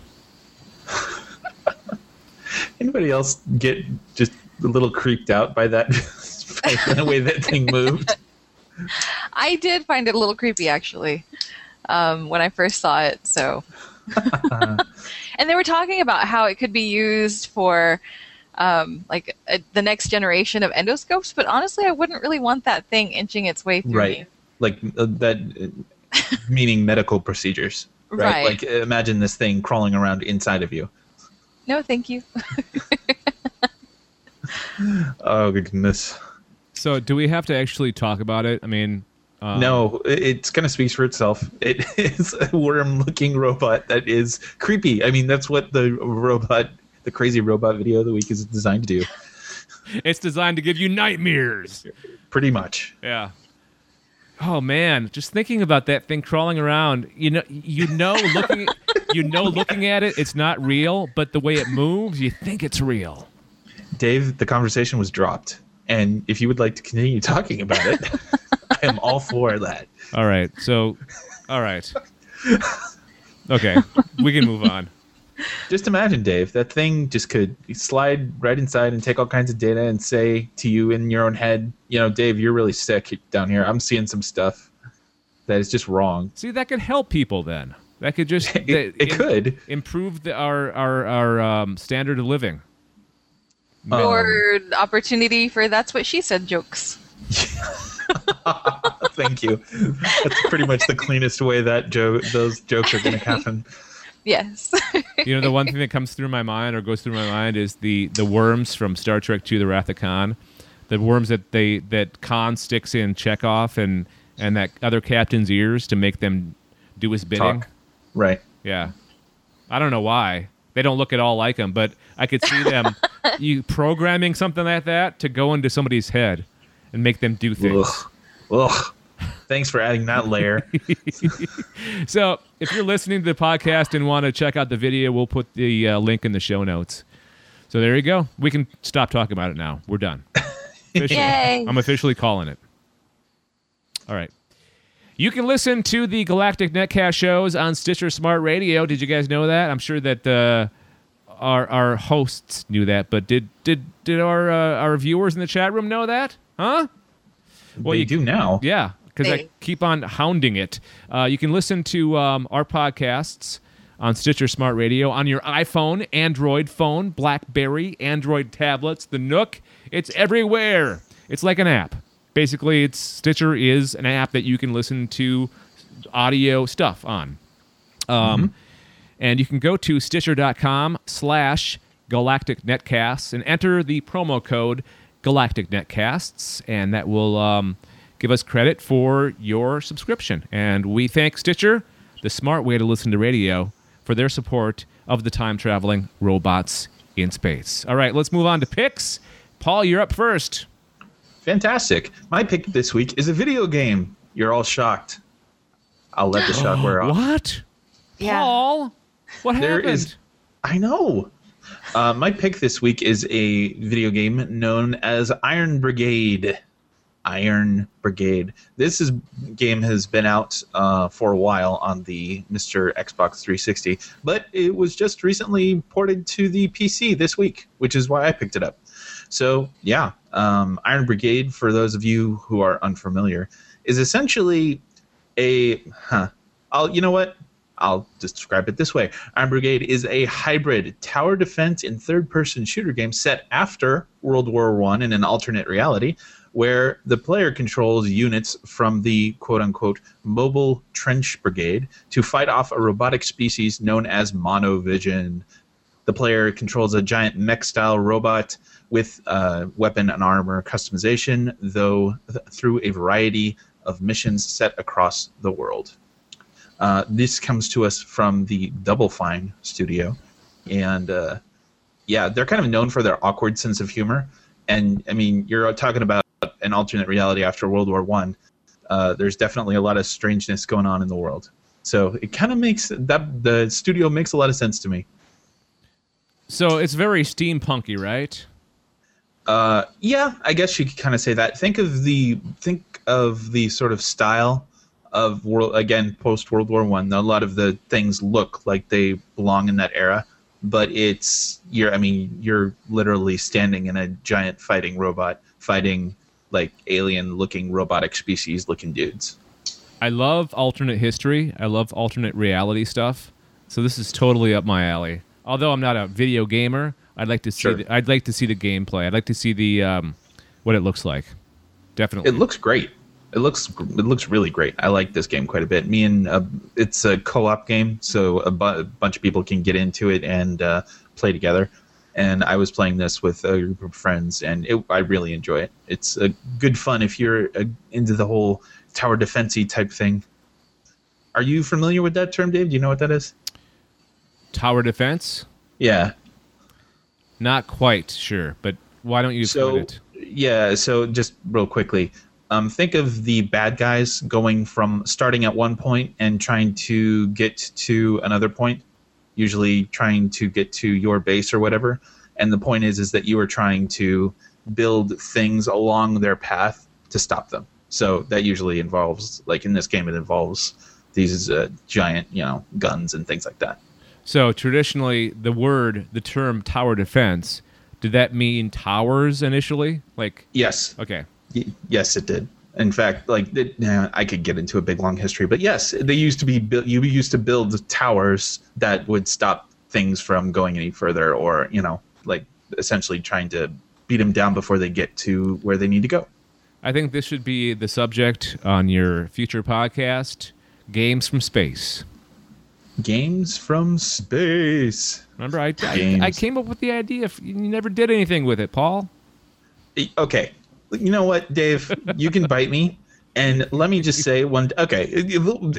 [laughs] Anybody else get just a little creeped out by that, [laughs] by the way that thing moved? [laughs] I did find it a little creepy actually um, when I first saw it. So, [laughs] and they were talking about how it could be used for um, like uh the next generation of endoscopes. But honestly, I wouldn't really want that thing inching its way through Right. me. Like uh, that, uh, [laughs] meaning medical procedures. Right? Right. Like imagine this thing crawling around inside of you. No, thank you. [laughs] Oh goodness. So, do we have to actually talk about it? I mean, um, no, it- it's kind of speaks for itself. It [laughs] is a worm-looking robot that is creepy. I mean, that's what the robot, the crazy robot video of the week is designed to do. [laughs] it's designed to give you nightmares. Pretty much. Yeah. Oh man, just thinking about that thing crawling around. You know, you know, looking, [laughs] you know, looking at it, it's not real, but the way it moves, you think it's real. Dave, the conversation was dropped, and if you would like to continue talking about it, [laughs] I am all for that. All right, so, all right, okay, we can move on. Just imagine, Dave, that thing just could slide right inside and take all kinds of data and say to you in your own head, you know, Dave, you're really sick down here. I'm seeing some stuff that is just wrong. See, that could help people then. That could just [laughs] It, that- it im- could. improve the, our our our um, standard of living. Um, or opportunity for that's what she said jokes. [laughs] Thank you. That's pretty much the cleanest way that joke those jokes are going to happen. [laughs] Yes. you know, the one thing that comes through my mind or goes through my mind is the the worms from Star Trek II: The Wrath of Khan, the worms that they that Khan sticks in Chekov and and that other captain's ears to make them do his bidding. Talk. Right. Yeah. I don't know why. They don't look at all like him, but I could see them [laughs] you programming something like that to go into somebody's head and make them do things. Ugh. Ugh. Thanks for adding that layer. [laughs] So, if you're listening to the podcast and want to check out the video, we'll put the uh, link in the show notes. So there you go. We can stop talking about it now. We're done. [laughs] Yay. I'm officially calling it. All right. You can listen to the Galactic Netcast shows on Stitcher Smart Radio. Did you guys know that? I'm sure that uh, our our hosts knew that, but did did did our uh, our viewers in the chat room know that? Huh? Well, they you do now. yeah, because I keep on hounding it. Uh, you can listen to um, our podcasts on Stitcher Smart Radio on your iPhone, Android phone, BlackBerry, Android tablets, the Nook. It's everywhere. It's like an app. Basically, it's Stitcher is an app that you can listen to audio stuff on. Um, And you can go to stitcher.com slash galactic netcasts and enter the promo code galactic netcasts, and that will um, give us credit for your subscription. And we thank Stitcher, the smart way to listen to radio, for their support of the time traveling robots in space. All right, let's move on to picks. Paul, you're up first. Fantastic. My pick this week is a video game. You're all shocked. I'll let the [gasps] shock wear off. What? Yeah. Paul? What There happened? is- I know. Uh, my pick this week is a video game known as Iron Brigade. Iron Brigade. This is game has been out uh, for a while on the Mr. Xbox 360, but it was just recently ported to the PC this week, which is why I picked it up. So yeah, um, Iron Brigade, for those of you who are unfamiliar, is essentially a huh. I'll you know what? I'll describe it this way. Iron Brigade is a hybrid tower defense and third person shooter game set after World War One in an alternate reality, where the player controls units from the quote unquote mobile trench brigade to fight off a robotic species known as Monovision. The player controls a giant mech style robot with uh, weapon and armor customization, though th- through a variety of missions set across the world. Uh, this comes to us from the Double Fine studio, and uh, yeah, they're kind of known for their awkward sense of humor. And I mean, you're talking about an alternate reality after World War One. Uh, there's definitely a lot of strangeness going on in the world, so it kind of makes that the studio makes a lot of sense to me. So it's very steampunky, right? Uh, yeah, I guess you could kind of say that. Think of the think of the sort of style of world again post World War One. A lot of the things look like they belong in that era, but it's you're. I mean, you're literally standing in a giant fighting robot fighting like alien-looking robotic species-looking dudes. I love alternate history. I love alternate reality stuff. So this is totally up my alley. Although I'm not a video gamer, I'd like to see. Sure. The, I'd like to see the gameplay. I'd like to see the um, what it looks like. Definitely. It looks great. It looks it looks really great. I like this game quite a bit. Me and uh, it's a co-op game, so a, bu- a bunch of people can get into it and uh, play together. And I was playing this with a group of friends, and it, I really enjoy it. It's a good fun if you're uh, into the whole tower defensey type thing. Are you familiar with that term, Dave? Do you know what that is? Tower defense. Yeah. Not quite sure, but why don't you so it? yeah so just real quickly um, think of the bad guys going from starting at one point and trying to get to another point usually trying to get to your base or whatever. And the point is is that you are trying to build things along their path to stop them. So that usually involves like in this game it involves these uh, giant you know guns and things like that So traditionally, the word, the term tower defense, did that mean towers initially? Like, yes okay, Y- yes, it did. In fact, like it, yeah, I could get into a big long history, but yes, they used to be built. You used to build towers that would stop things from going any further, or you know, like essentially trying to beat them down before they get to where they need to go. I think this should be the subject on your future podcast: games from space. Games from space. Remember, I, I, I came up with the idea. If you never did anything with it, Paul. Okay, you know what, Dave? You can bite me, And let me just say one. Okay,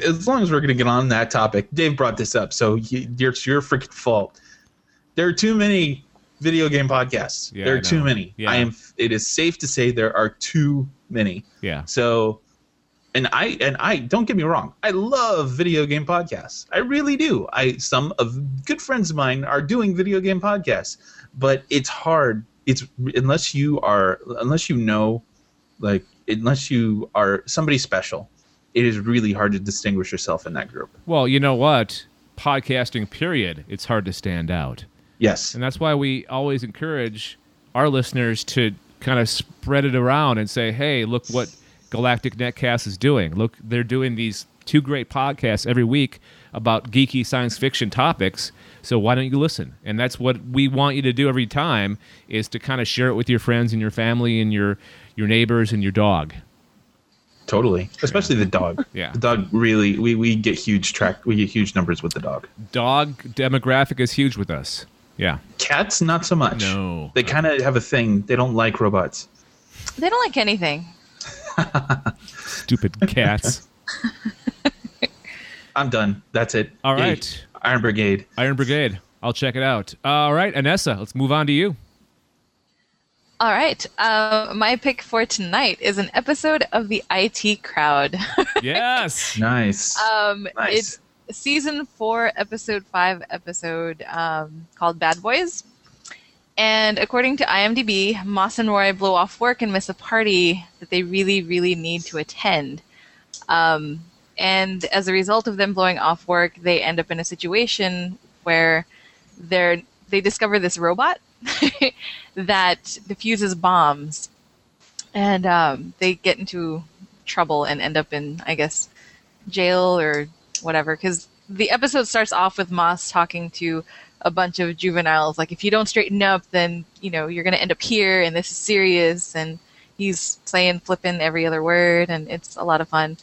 as long as we're going to get on that topic, Dave brought this up, so you, it's your freaking fault. There are too many video game podcasts. Yeah, there are too many. Yeah. I am. It is safe to say there are too many. Yeah. So, and I and I don't get me wrong. I love video game podcasts. I really do. I some of good friends of mine are doing video game podcasts, but it's hard. It's unless you are unless you know, like unless you are somebody special, it is really hard to distinguish yourself in that group. Well, you know what? Podcasting, period. It's hard to stand out. Yes. And that's why we always encourage our listeners to kind of spread it around and say, hey, look what Galactic Netcast is doing. Look, they're doing these two great podcasts every week about geeky science fiction topics. So why don't you listen? And that's what we want you to do every time is to kind of share it with your friends and your family and your your neighbors and your dog. Totally. Especially the dog. Yeah. The dog really we, we get huge track we get huge numbers with the dog. Dog demographic is huge with us. Yeah. Cats not so much. No. They kind of have a thing. They don't like robots. They don't like anything. [laughs] Stupid cats. [laughs] I'm done. That's it. All right. Yay. Iron Brigade. Iron Brigade. I'll check it out. All right, Anessa, let's move on to you. All right. Uh, my pick for tonight is an episode of the IT Crowd. [laughs] Yes. Nice. um, nice. It's season four, episode five, episode um, called Bad Boys. And according to IMDb, Moss and Roy blow off work and miss a party that they really, really need to attend. Um, and as a result of them blowing off work, they end up in a situation where they're they discover this robot [laughs] that diffuses bombs, and um, they get into trouble and end up in, I guess, jail or whatever. Because the episode starts off with Moss talking to a bunch of juveniles, like if you don't straighten up, then you know you're going to end up here, and this is serious. And he's saying flipping every other word, and it's a lot of fun.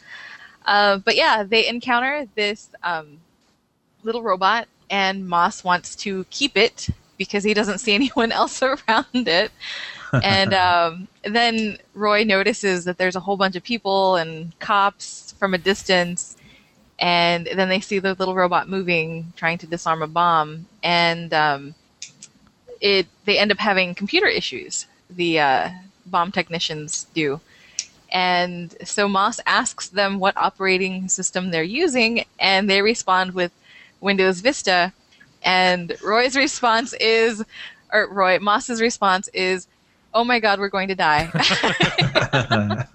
Uh, but yeah, they encounter this um, little robot, and Moss wants to keep it because he doesn't see [laughs] anyone else around it. and [laughs] um, then Roy notices that there's a whole bunch of people and cops from a distance, and then they see the little robot moving, trying to disarm a bomb, and um, it they end up having computer issues. The uh, bomb technicians do. And so Moss asks them what operating system they're using, and they respond with Windows Vista. And Roy's response is, or Roy, Moss's response is, oh my god, we're going to die. [laughs]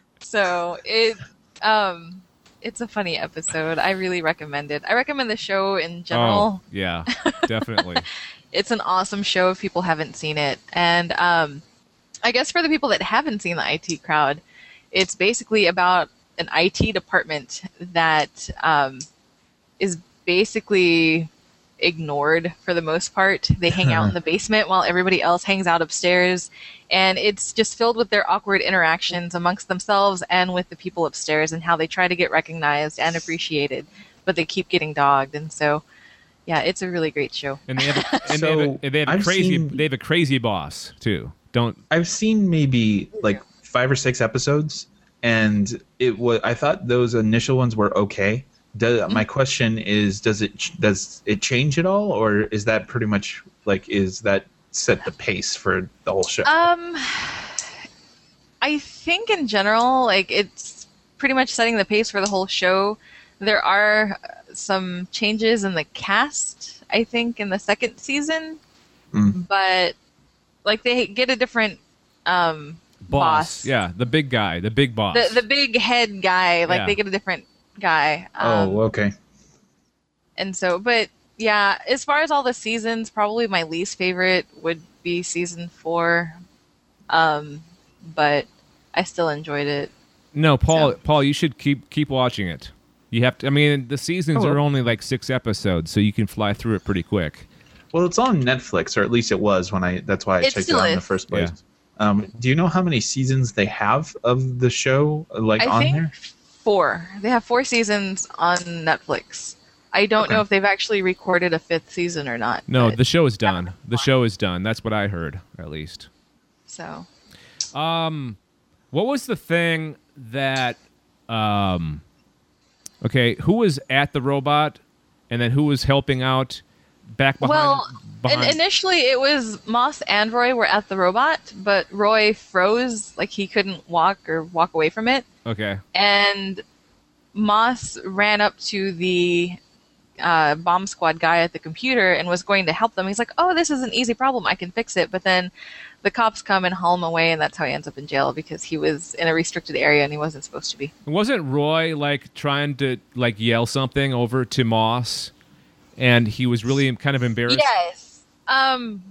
[laughs] so it, um, it's a funny episode. I really recommend it. I recommend the show in general Oh, yeah, definitely. [laughs] it's an awesome show if people haven't seen it. And um, I guess for the people that haven't seen the IT crowd, it's basically about an IT department that um, is basically ignored for the most part. They hang out in the [laughs] basement while everybody else hangs out upstairs. And it's just filled with their awkward interactions amongst themselves and with the people upstairs and how they try to get recognized and appreciated, but they keep getting dogged. And so, yeah, it's a really great show. And they have a, [laughs] and So, they have a, they have a I've crazy seen- they have a crazy boss too. Don't I've seen maybe like five or six episodes, and it was. I thought those initial ones were okay. Do, my question is, does it does it change at all, or is that pretty much like is that set the pace for the whole show? Um, I think in general, like it's pretty much setting the pace for the whole show. There are uh, some changes in the cast, I think, in the second season, Mm. but like they get a different um, boss. boss. Yeah, the big guy, the big boss. The the big head guy, like Yeah. they get a different guy. Um, oh, okay. and so but yeah as far as all the seasons probably my least favorite would be season four um but i still enjoyed it no, Paul. So- Paul, you should keep keep watching it. You have to. I mean, the seasons Oh. are only like six episodes, so you can fly through it pretty quick. Well, it's on Netflix, or at least it was when I. That's why I It checked it still out in the first place. Um, do you know how many seasons they have of the show, like i on think there? Four they have four seasons on netflix i don't Okay. know if they've actually recorded a fifth season or not No, the show is done. The show is done. That's what I heard, at least. so Um, What was the thing that um okay, who was at the robot and then who was helping out back behind well, behind and initially it was Moss and Roy were at the robot, but Roy froze, like he couldn't walk or walk away from it. Okay. and Moss ran up to the uh, bomb squad guy at the computer and was going to help them. He's like, "Oh, this is an easy problem. I can fix it." But then the cops come and haul him away, and that's how he ends up in jail because he was in a restricted area and he wasn't supposed to be. Wasn't Roy like trying to like yell something over to Moss and he was really kind of embarrassed? Yes. Um,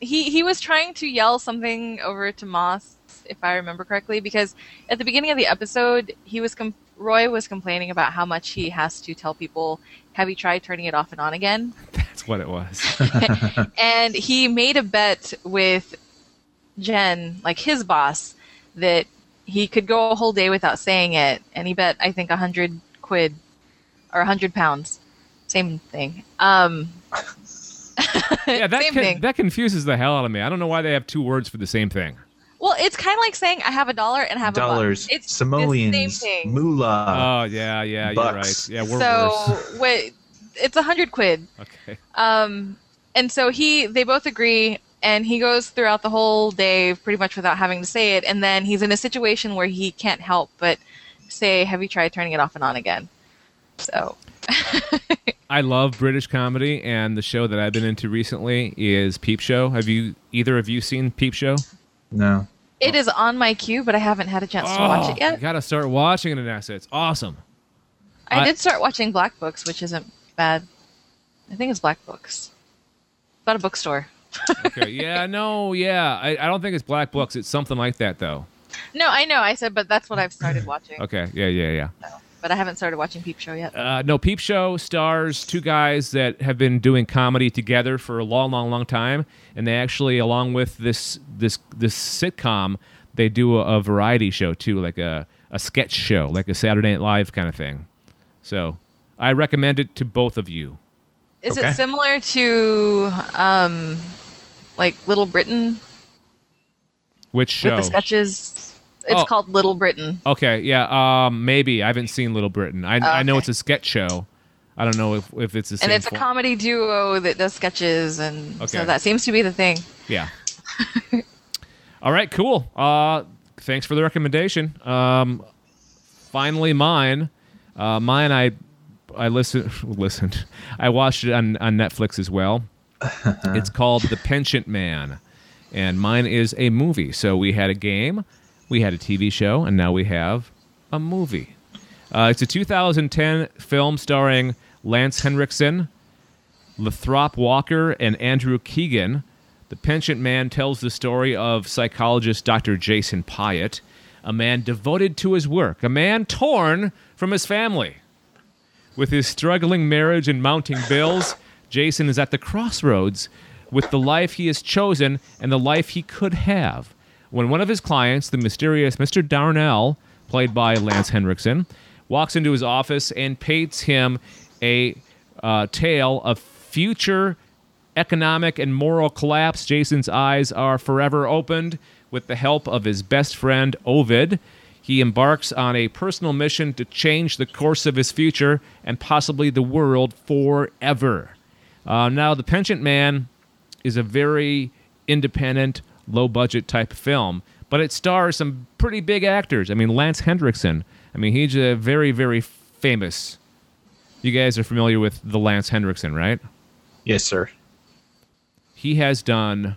he he was trying to yell something over to Moss, if I remember correctly, because at the beginning of the episode, he was com- Roy was complaining about how much he has to tell people, "Have you tried turning it off and on again?" [laughs] That's what it was. [laughs] [laughs] and he made a bet with Jen, like his boss, that he could go a whole day without saying it, and he bet I think a hundred quid or a hundred pounds, same thing. Um, [laughs] yeah, that same con- thing. that confuses the hell out of me. I don't know why they have two words for the same thing. Well, it's kind of like saying I have a dollar and have Dollars, a buck. It's the simoleons, same thing. moolah. oh, yeah, yeah, you're right. Yeah, we're so worse. [laughs] wait, it's a hundred quid. Okay. Um, and so he, they both agree, and he goes throughout the whole day pretty much without having to say it. And then he's in a situation where he can't help but say, "Have you tried turning it off and on again?" So [laughs] I love British comedy, and the show that I've been into recently is Peep Show. Have you either of you seen Peep Show? no. it is on my queue, but I haven't had a chance to watch it oh, You yet. gotta start watching it, Nessa. It's awesome. I, I- did start watching Black Books, which isn't bad. I think it's Black Books. About a bookstore. [laughs] Okay. yeah. No. Yeah. I, I don't think it's Black Books. It's something like that, though. No, I know. I said, but that's what I've started [laughs] watching. Okay. Yeah. Yeah. Yeah. But I haven't started watching Peep Show yet. Uh, no, Peep Show stars two guys that have been doing comedy together for a long, long, long time, and they actually, along with this this this sitcom, they do a, a variety show too, like a a sketch show, like a Saturday Night Live kind of thing. So, I recommend it to both of you. Is Okay. it similar to um, like Little Britain Which show? with the sketches? It's Oh. called Little Britain. Okay, yeah, um, maybe I haven't seen Little Britain. I, I know it's a sketch show. I don't know if, if it's the same. And it's a comedy duo that does sketches, and Okay. so that seems to be the thing. Yeah. [laughs] All right, cool. Uh, thanks for the recommendation. Um, finally, mine. Uh, mine, I I listened [laughs] listened. I watched it on on Netflix as well. [laughs] it's called The Penitent Man, and mine is a movie. So we had a game, we had a TV show, and now we have a movie. Uh, it's a 2010 film starring Lance Henriksen, Lathrop Walker and Andrew Keegan. The Penitent Man tells the story of psychologist Dr. Jason Pyatt, a man devoted to his work, a man torn from his family. With his struggling marriage and mounting bills, Jason is at the crossroads with the life he has chosen and the life he could have. When one of his clients, the mysterious Mr. Darnell, played by Lance Henriksen, walks into his office and paints him a uh, tale of future economic and moral collapse, Jason's eyes are forever opened with the help of his best friend, Ovid. He embarks on a personal mission to change the course of his future and possibly the world forever. Uh, now, The Penitent Man is a very independent, low budget type film, but it stars some pretty big actors. I mean, Lance Henriksen. I mean, he's a very, very famous. You guys are familiar with the Lance Henriksen, right? Yes, sir. he has done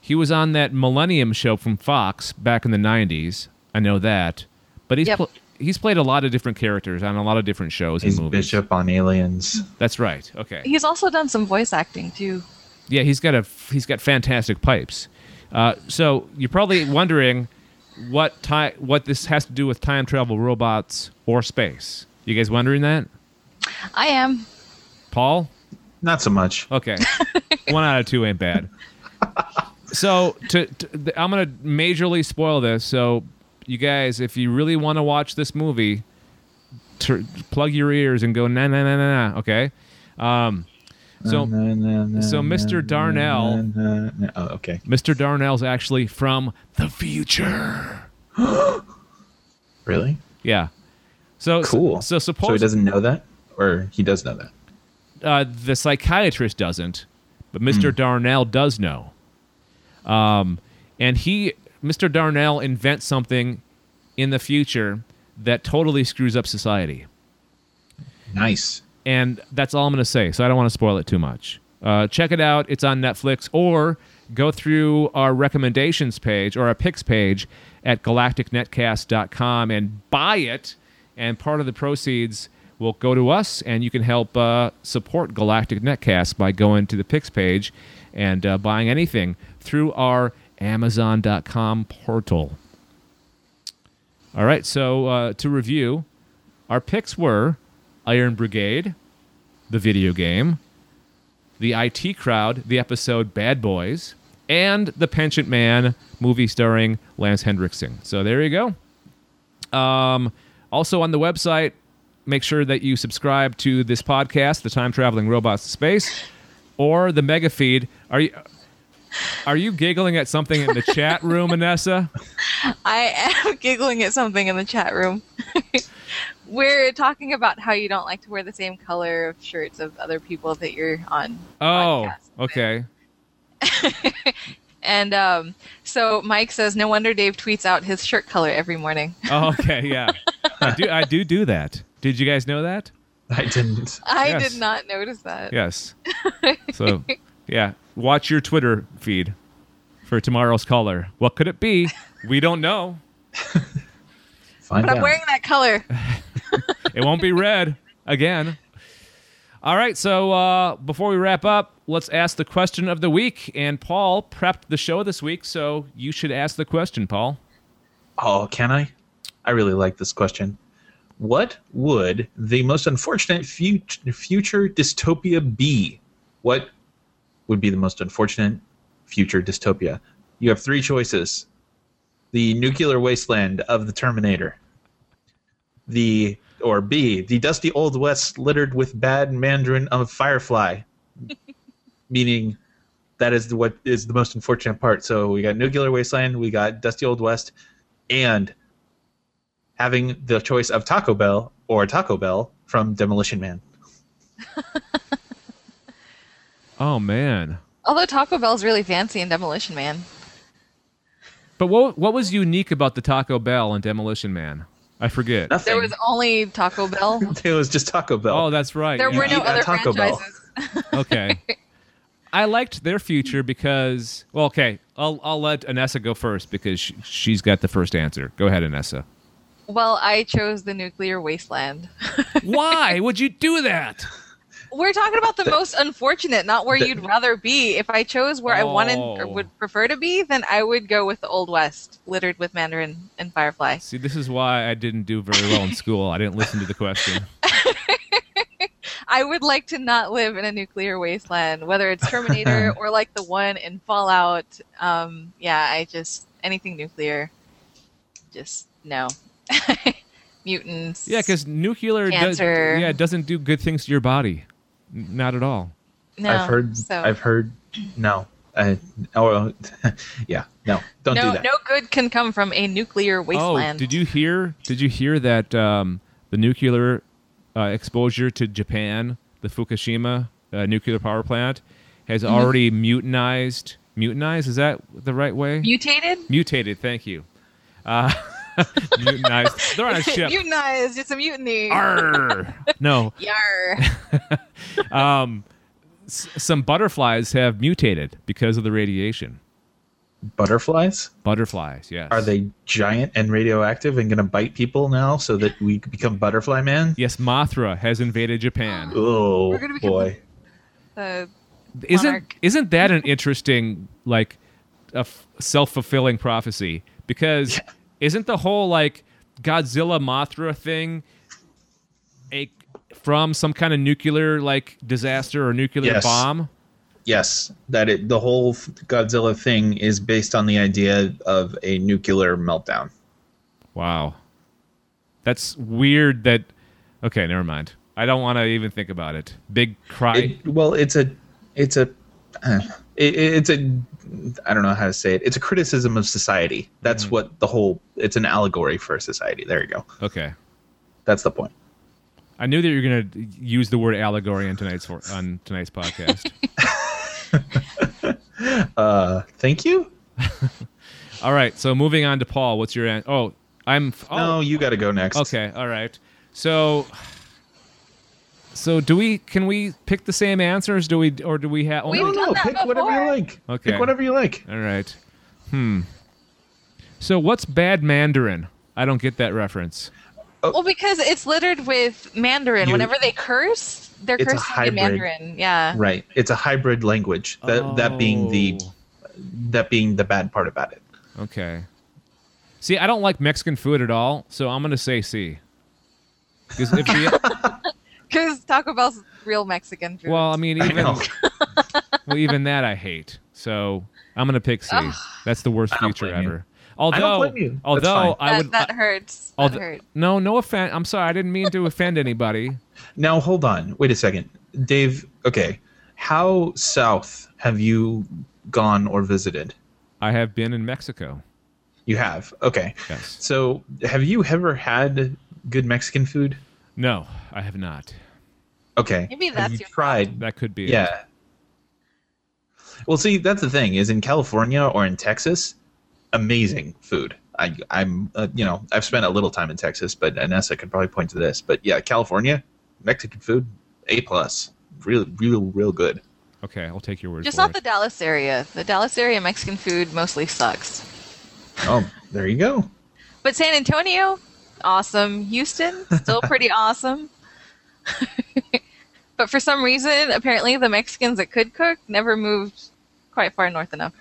he was on that millennium show from fox back in the 90s i know that but he's Yep. pl- he's played a lot of different characters on a lot of different shows He's and movies Bishop on Aliens. that's right okay He's also done some voice acting too. yeah he's got a he's got fantastic pipes uh, so you're probably wondering what time what this has to do with time travel robots or space you guys wondering that I am. paul Not so much. Okay. [laughs] One out of two ain't bad. So to, to I'm gonna majorly spoil this. So you guys, if you really want to watch this movie, tur plug your ears and go na na na na na. Okay. Um, so so Mr. Darnell- Oh, okay. Mr. Darnell's actually from the future. [gasps] Really? Yeah. So Cool. So, So suppose he doesn't know that, or he does know that. uh, the psychiatrist doesn't, but Mr. Darnell does know. Um, and he, Mr. Darnell, invents something in the future that totally screws up society. Nice. And that's all I'm going to say. So I don't want to spoil it too much. Uh, check it out. It's on Netflix, or go through our recommendations page or our picks page at galacticnetcast.com and buy it. And part of the proceeds will go to us, and you can help uh, support Galactic Netcast by going to the picks page and uh, buying anything through our Amazon.com portal. All right, so uh, to review, our picks were Iron Brigade, the video game, the IT Crowd, the episode Bad Boys, and The Penitent Man movie starring Lance Henriksen. So there you go. Um, also on the website, make sure that you subscribe to this podcast, The Time Traveling Robots to Space, or the Mega Feed. Are you are you giggling at something in the chat room, [laughs] Anessa? I am giggling at something in the chat room. [laughs] We're talking about how you don't like to wear the same color of shirts of other people that you're on. Oh, okay. [laughs] And um, so Mike says, no wonder Dave tweets out his shirt color every morning. Oh, okay, yeah. [laughs] I do I do do that. Did you guys know that? I didn't. I Yes. did not notice that. Yes. [laughs] So, yeah, watch your Twitter feed for tomorrow's color. What could it be? We don't know. Find But I'm out. wearing that color. [laughs] It won't be red again. All right, so uh, before we wrap up, let's ask the question of the week. And Paul prepped the show this week, so you should ask the question, Paul. Oh, can I? I really like this question. What would the most unfortunate fut- future dystopia be? What would be the most unfortunate future dystopia? You have three choices the nuclear wasteland of the Terminator, the or B, the dusty old west littered with bad Mandarin of Firefly, [laughs] meaning that is the, what is the most unfortunate part. So we got nuclear wasteland, we got dusty old west, and having the choice of Taco Bell or Taco Bell from Demolition Man. [laughs] Oh, man. Although Taco Bell's really fancy in Demolition Man. But what, what was unique about the Taco Bell and Demolition Man? I forget. Nothing. There was only Taco Bell. [laughs] it was just Taco Bell. Oh, that's right. There yeah. were no other Taco Bell. franchises. [laughs] Okay. I liked their future because, well, okay, I'll, I'll let Anessa go first because she, she's got the first answer. Go ahead, Anessa. Well, I chose the nuclear wasteland. [laughs] Why would you do that? We're talking about the most unfortunate, not where the- you'd rather be. If I chose where I wanted or Oh. would prefer to be, then I would go with the Old West, littered with Mandarin and Firefly. See, this is why I didn't do very well in school. I didn't listen to the question. [laughs] I would like to not live in a nuclear wasteland, whether it's Terminator [laughs] or like the one in Fallout. Um, yeah, I just anything nuclear, just no. [laughs] Mutants. Yeah, because nuclear does, yeah, it doesn't do good things to your body. N- Not at all. no, I've heard. So. I've heard. No. Uh, oh, [laughs] yeah. No. Don't no, do that. no good can come from a nuclear wasteland. Oh, did you hear? Did you hear that um, the nuclear uh, exposure to Japan, the Fukushima uh, nuclear power plant, has Mm-hmm. already mutinized. Mutinized is that the right way? Mutated? Mutated. Thank you. [laughs] [laughs] Mutinized. They're on a ship. Mutinized. It's a mutiny. Arr! No, [laughs] Yar. [laughs] um, s- some butterflies have mutated because of the radiation. Butterflies Butterflies, yes. are they giant and radioactive and going to bite people now so that we become Butterfly Man? Yes, Mothra has invaded Japan. [gasps] Oh We're gonna become- boy. The isn't monarch. isn't that an interesting like a f- self-fulfilling prophecy because isn't the whole like Godzilla Mothra thing a from some kind of nuclear like disaster or nuclear Yes. bomb? Yes, that it, the whole Godzilla thing is based on the idea of a nuclear meltdown. Wow. That's weird that Okay, never mind. I don't want to even think about it. Big cry. It, well, it's a, it's a. [sighs] it, it's a I don't know how to say it. It's a criticism of society. That's what the whole. It's an allegory for society. There you go. Okay. That's the point. I knew that you were going to use the word allegory on tonight's on tonight's podcast. [laughs] [laughs] Uh, thank you. [laughs] all right. So moving on to Paul. What's your an- oh I'm oh No, you got to go next. okay all right. So so do we can we pick the same answers? Do we or do we have? Oh, We've No, done no. that Pick whatever before. you like. Okay. Pick whatever you like. All right. Hmm. So what's bad Mandarin? I don't get that reference. Well, because it's littered with Mandarin. You- Whenever they curse, they're It's a cursing in hybrid. Mandarin. Yeah. Right. It's a hybrid language. That that being the Oh. that being the bad part about it. Okay. See, I don't like Mexican food at all, so I'm gonna say C. 'Cause if the, [laughs] Because Taco Bell's real Mexican food. well, I mean, even know. [laughs] well, even that I hate. So I'm gonna pick C. That's the worst I future ever. Although, don't blame you. That's although fine. I that, would, that hurts. That although- hurt. no, no offense. I'm sorry, I didn't mean to offend anybody. Now hold on. Wait a second, Dave. Okay, how south have you gone or visited? I have been in Mexico. You have. Okay. Yes. So, have you ever had good Mexican food? No, I have not. Okay. Maybe Have you your tried. That could be. it. Yeah. Well, see, that's the thing is in California or in Texas, amazing food. I, I'm, uh, you know, I've spent a little time in Texas, but Anessa could probably point to this. But yeah, California, Mexican food, A plus, real, real, real good. Okay, I'll take your word Just for not it. the Dallas area. The Dallas area Mexican food mostly sucks. Oh, there you go. But San Antonio, awesome. Houston, still pretty [laughs] awesome. [laughs] but for some reason, apparently the Mexicans that could cook never moved quite far north enough.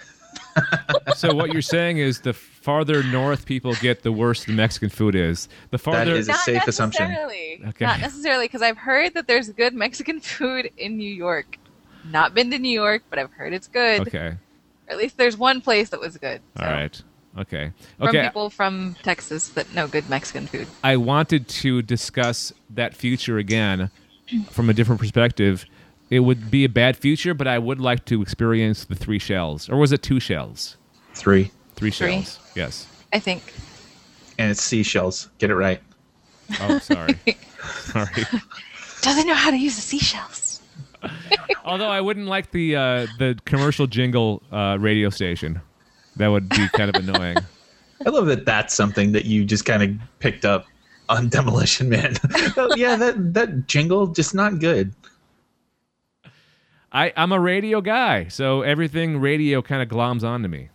[laughs] so what you're saying is the farther north people get, the worse the Mexican food is. The farther is- It's a safe assumption. Okay. Not necessarily, because I've heard that there's good Mexican food in New York. Not been to New York, but I've heard it's good. Okay. Or at least there's one place that was good. All so, right. Okay. From people from Texas that know good Mexican food. I wanted to discuss that future again from a different perspective. It would be a bad future, but I would like to experience the three shells. Or was it two shells? Three. Three shells. Three. Yes. I think. and it's seashells. Get it right. Oh, sorry. [laughs] sorry. Doesn't know how to use the seashells. [laughs] Although I wouldn't like the uh, the commercial jingle uh, radio station. That would be kind of annoying. [laughs] I love that that's something that you just kind of picked up on [laughs] Demolition Man. [laughs] yeah, that that jingle just not good. I, I'm a radio guy, so everything radio kind of gloms onto me.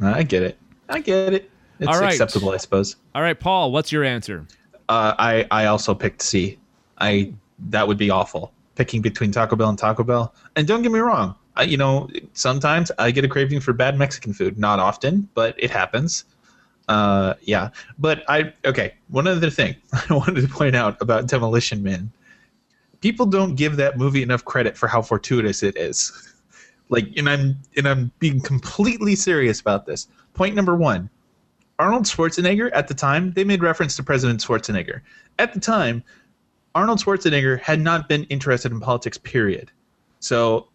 I get it. I get it. It's All right. acceptable, I suppose. All right, Paul, what's your answer? Uh, I I also picked C. I that would be awful picking between Taco Bell and Taco Bell. And don't get me wrong, you know sometimes I get a craving for bad Mexican food. Not often, but it happens. Uh, yeah, but I okay. One other thing [laughs] I wanted to point out about Demolition Man: people don't give that movie enough credit for how fortuitous it is. [laughs] Like, and I'm and I'm being completely serious about this. Point number one: Arnold Schwarzenegger at the time, they made reference to President Schwarzenegger. At the time, Arnold Schwarzenegger had not been interested in politics, period. So,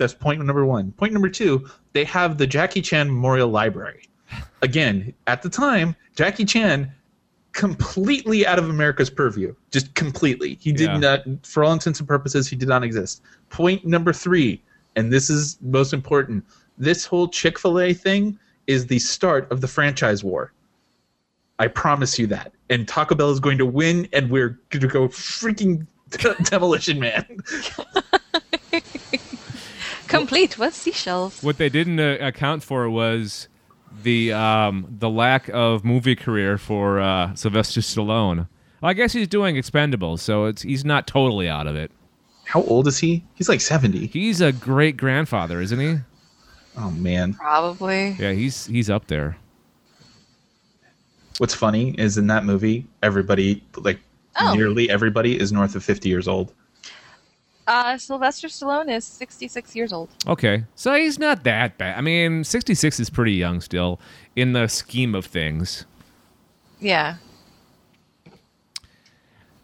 that's point number one. Point number two, they have the Jackie Chan Memorial Library. Again, at the time, Jackie Chan completely out of America's purview. Just completely. He did Yeah. not, for all intents and purposes, he did not exist. Point number three, and this is most important this whole Chick fil A thing is the start of the franchise war. I promise you that. And Taco Bell is going to win, and we're going to go freaking [laughs] Demolition Man. [laughs] Complete with seashells. What they didn't uh, account for was the um, the lack of movie career for uh, Sylvester Stallone. Well, I guess he's doing Expendables, so it's he's not totally out of it. How old is he? He's like 70. He's a great grandfather, isn't he? Oh, man. Probably. Yeah, he's he's up there. What's funny is in that movie, everybody, like Oh. nearly everybody, is north of 50 years old. Uh, Sylvester Stallone is 66 years old. Okay, so he's not that bad. I mean, sixty six is pretty young still in the scheme of things. Yeah.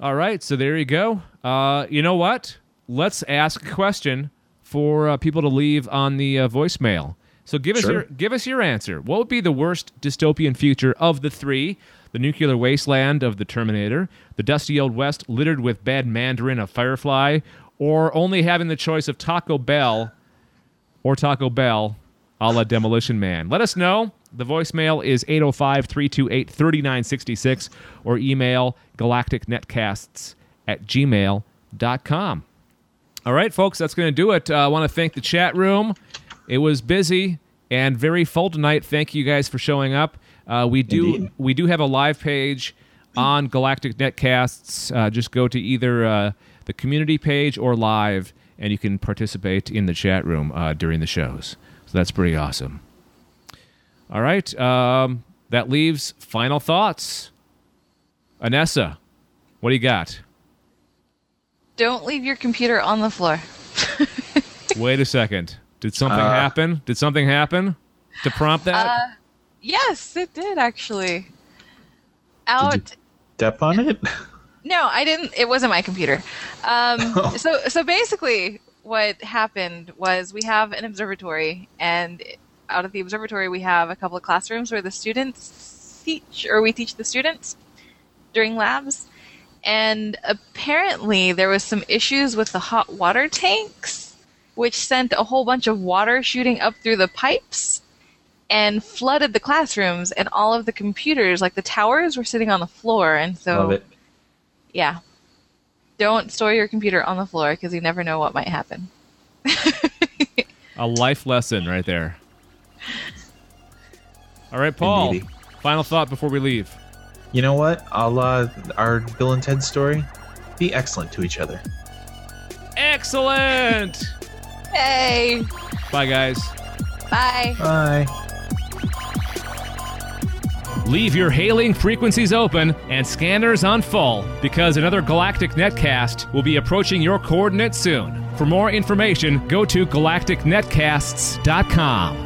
All right, so there you go. Uh, you know what? Let's ask a question for uh, people to leave on the uh, voicemail. So give us Sure. your give us your answer. What would be the worst dystopian future of the three? The nuclear wasteland of the Terminator, the dusty old west littered with bad Mandarin of Firefly, or only having the choice of Taco Bell or Taco Bell a la Demolition Man. Let us know. The voicemail is 805 328 3966 or email galacticnetcasts at gmail.com. All right, folks, that's going to do it. Uh, I want to thank the chat room. It was busy and very full tonight. Thank you guys for showing up. Uh, we do Indeed. we do have a live page on Galactic Netcasts. Uh, just go to either uh, the community page or live, and you can participate in the chat room uh, during the shows. So that's pretty awesome. All right, um, that leaves final thoughts. Anessa, what do you got? Don't leave your computer on the floor. [laughs] Wait a second. Did something Uh, happen? Did something happen to prompt that? Yes, it did actually. Out. Step on it. [laughs] No, I didn't. It wasn't my computer. Um, [laughs] so, so basically, what happened was we have an observatory, and out of the observatory, we have a couple of classrooms where the students teach, or we teach the students during labs. And apparently, there was some issues with the hot water tanks, which sent a whole bunch of water shooting up through the pipes and flooded the classrooms. And all of the computers, like the towers, were sitting on the floor. And so. Yeah. Don't store your computer on the floor because you never know what might happen. [laughs] A life lesson right there. All right, Paul. Indeedy. Final thought before we leave. You know what? I'll uh, our Bill and Ted story. Be excellent to each other. Excellent. Hey, Bye, guys. bye. Bye. Leave your hailing frequencies open and scanners on full because another Galactic Netcast will be approaching your coordinates soon. For more information, go to galacticnetcasts.com.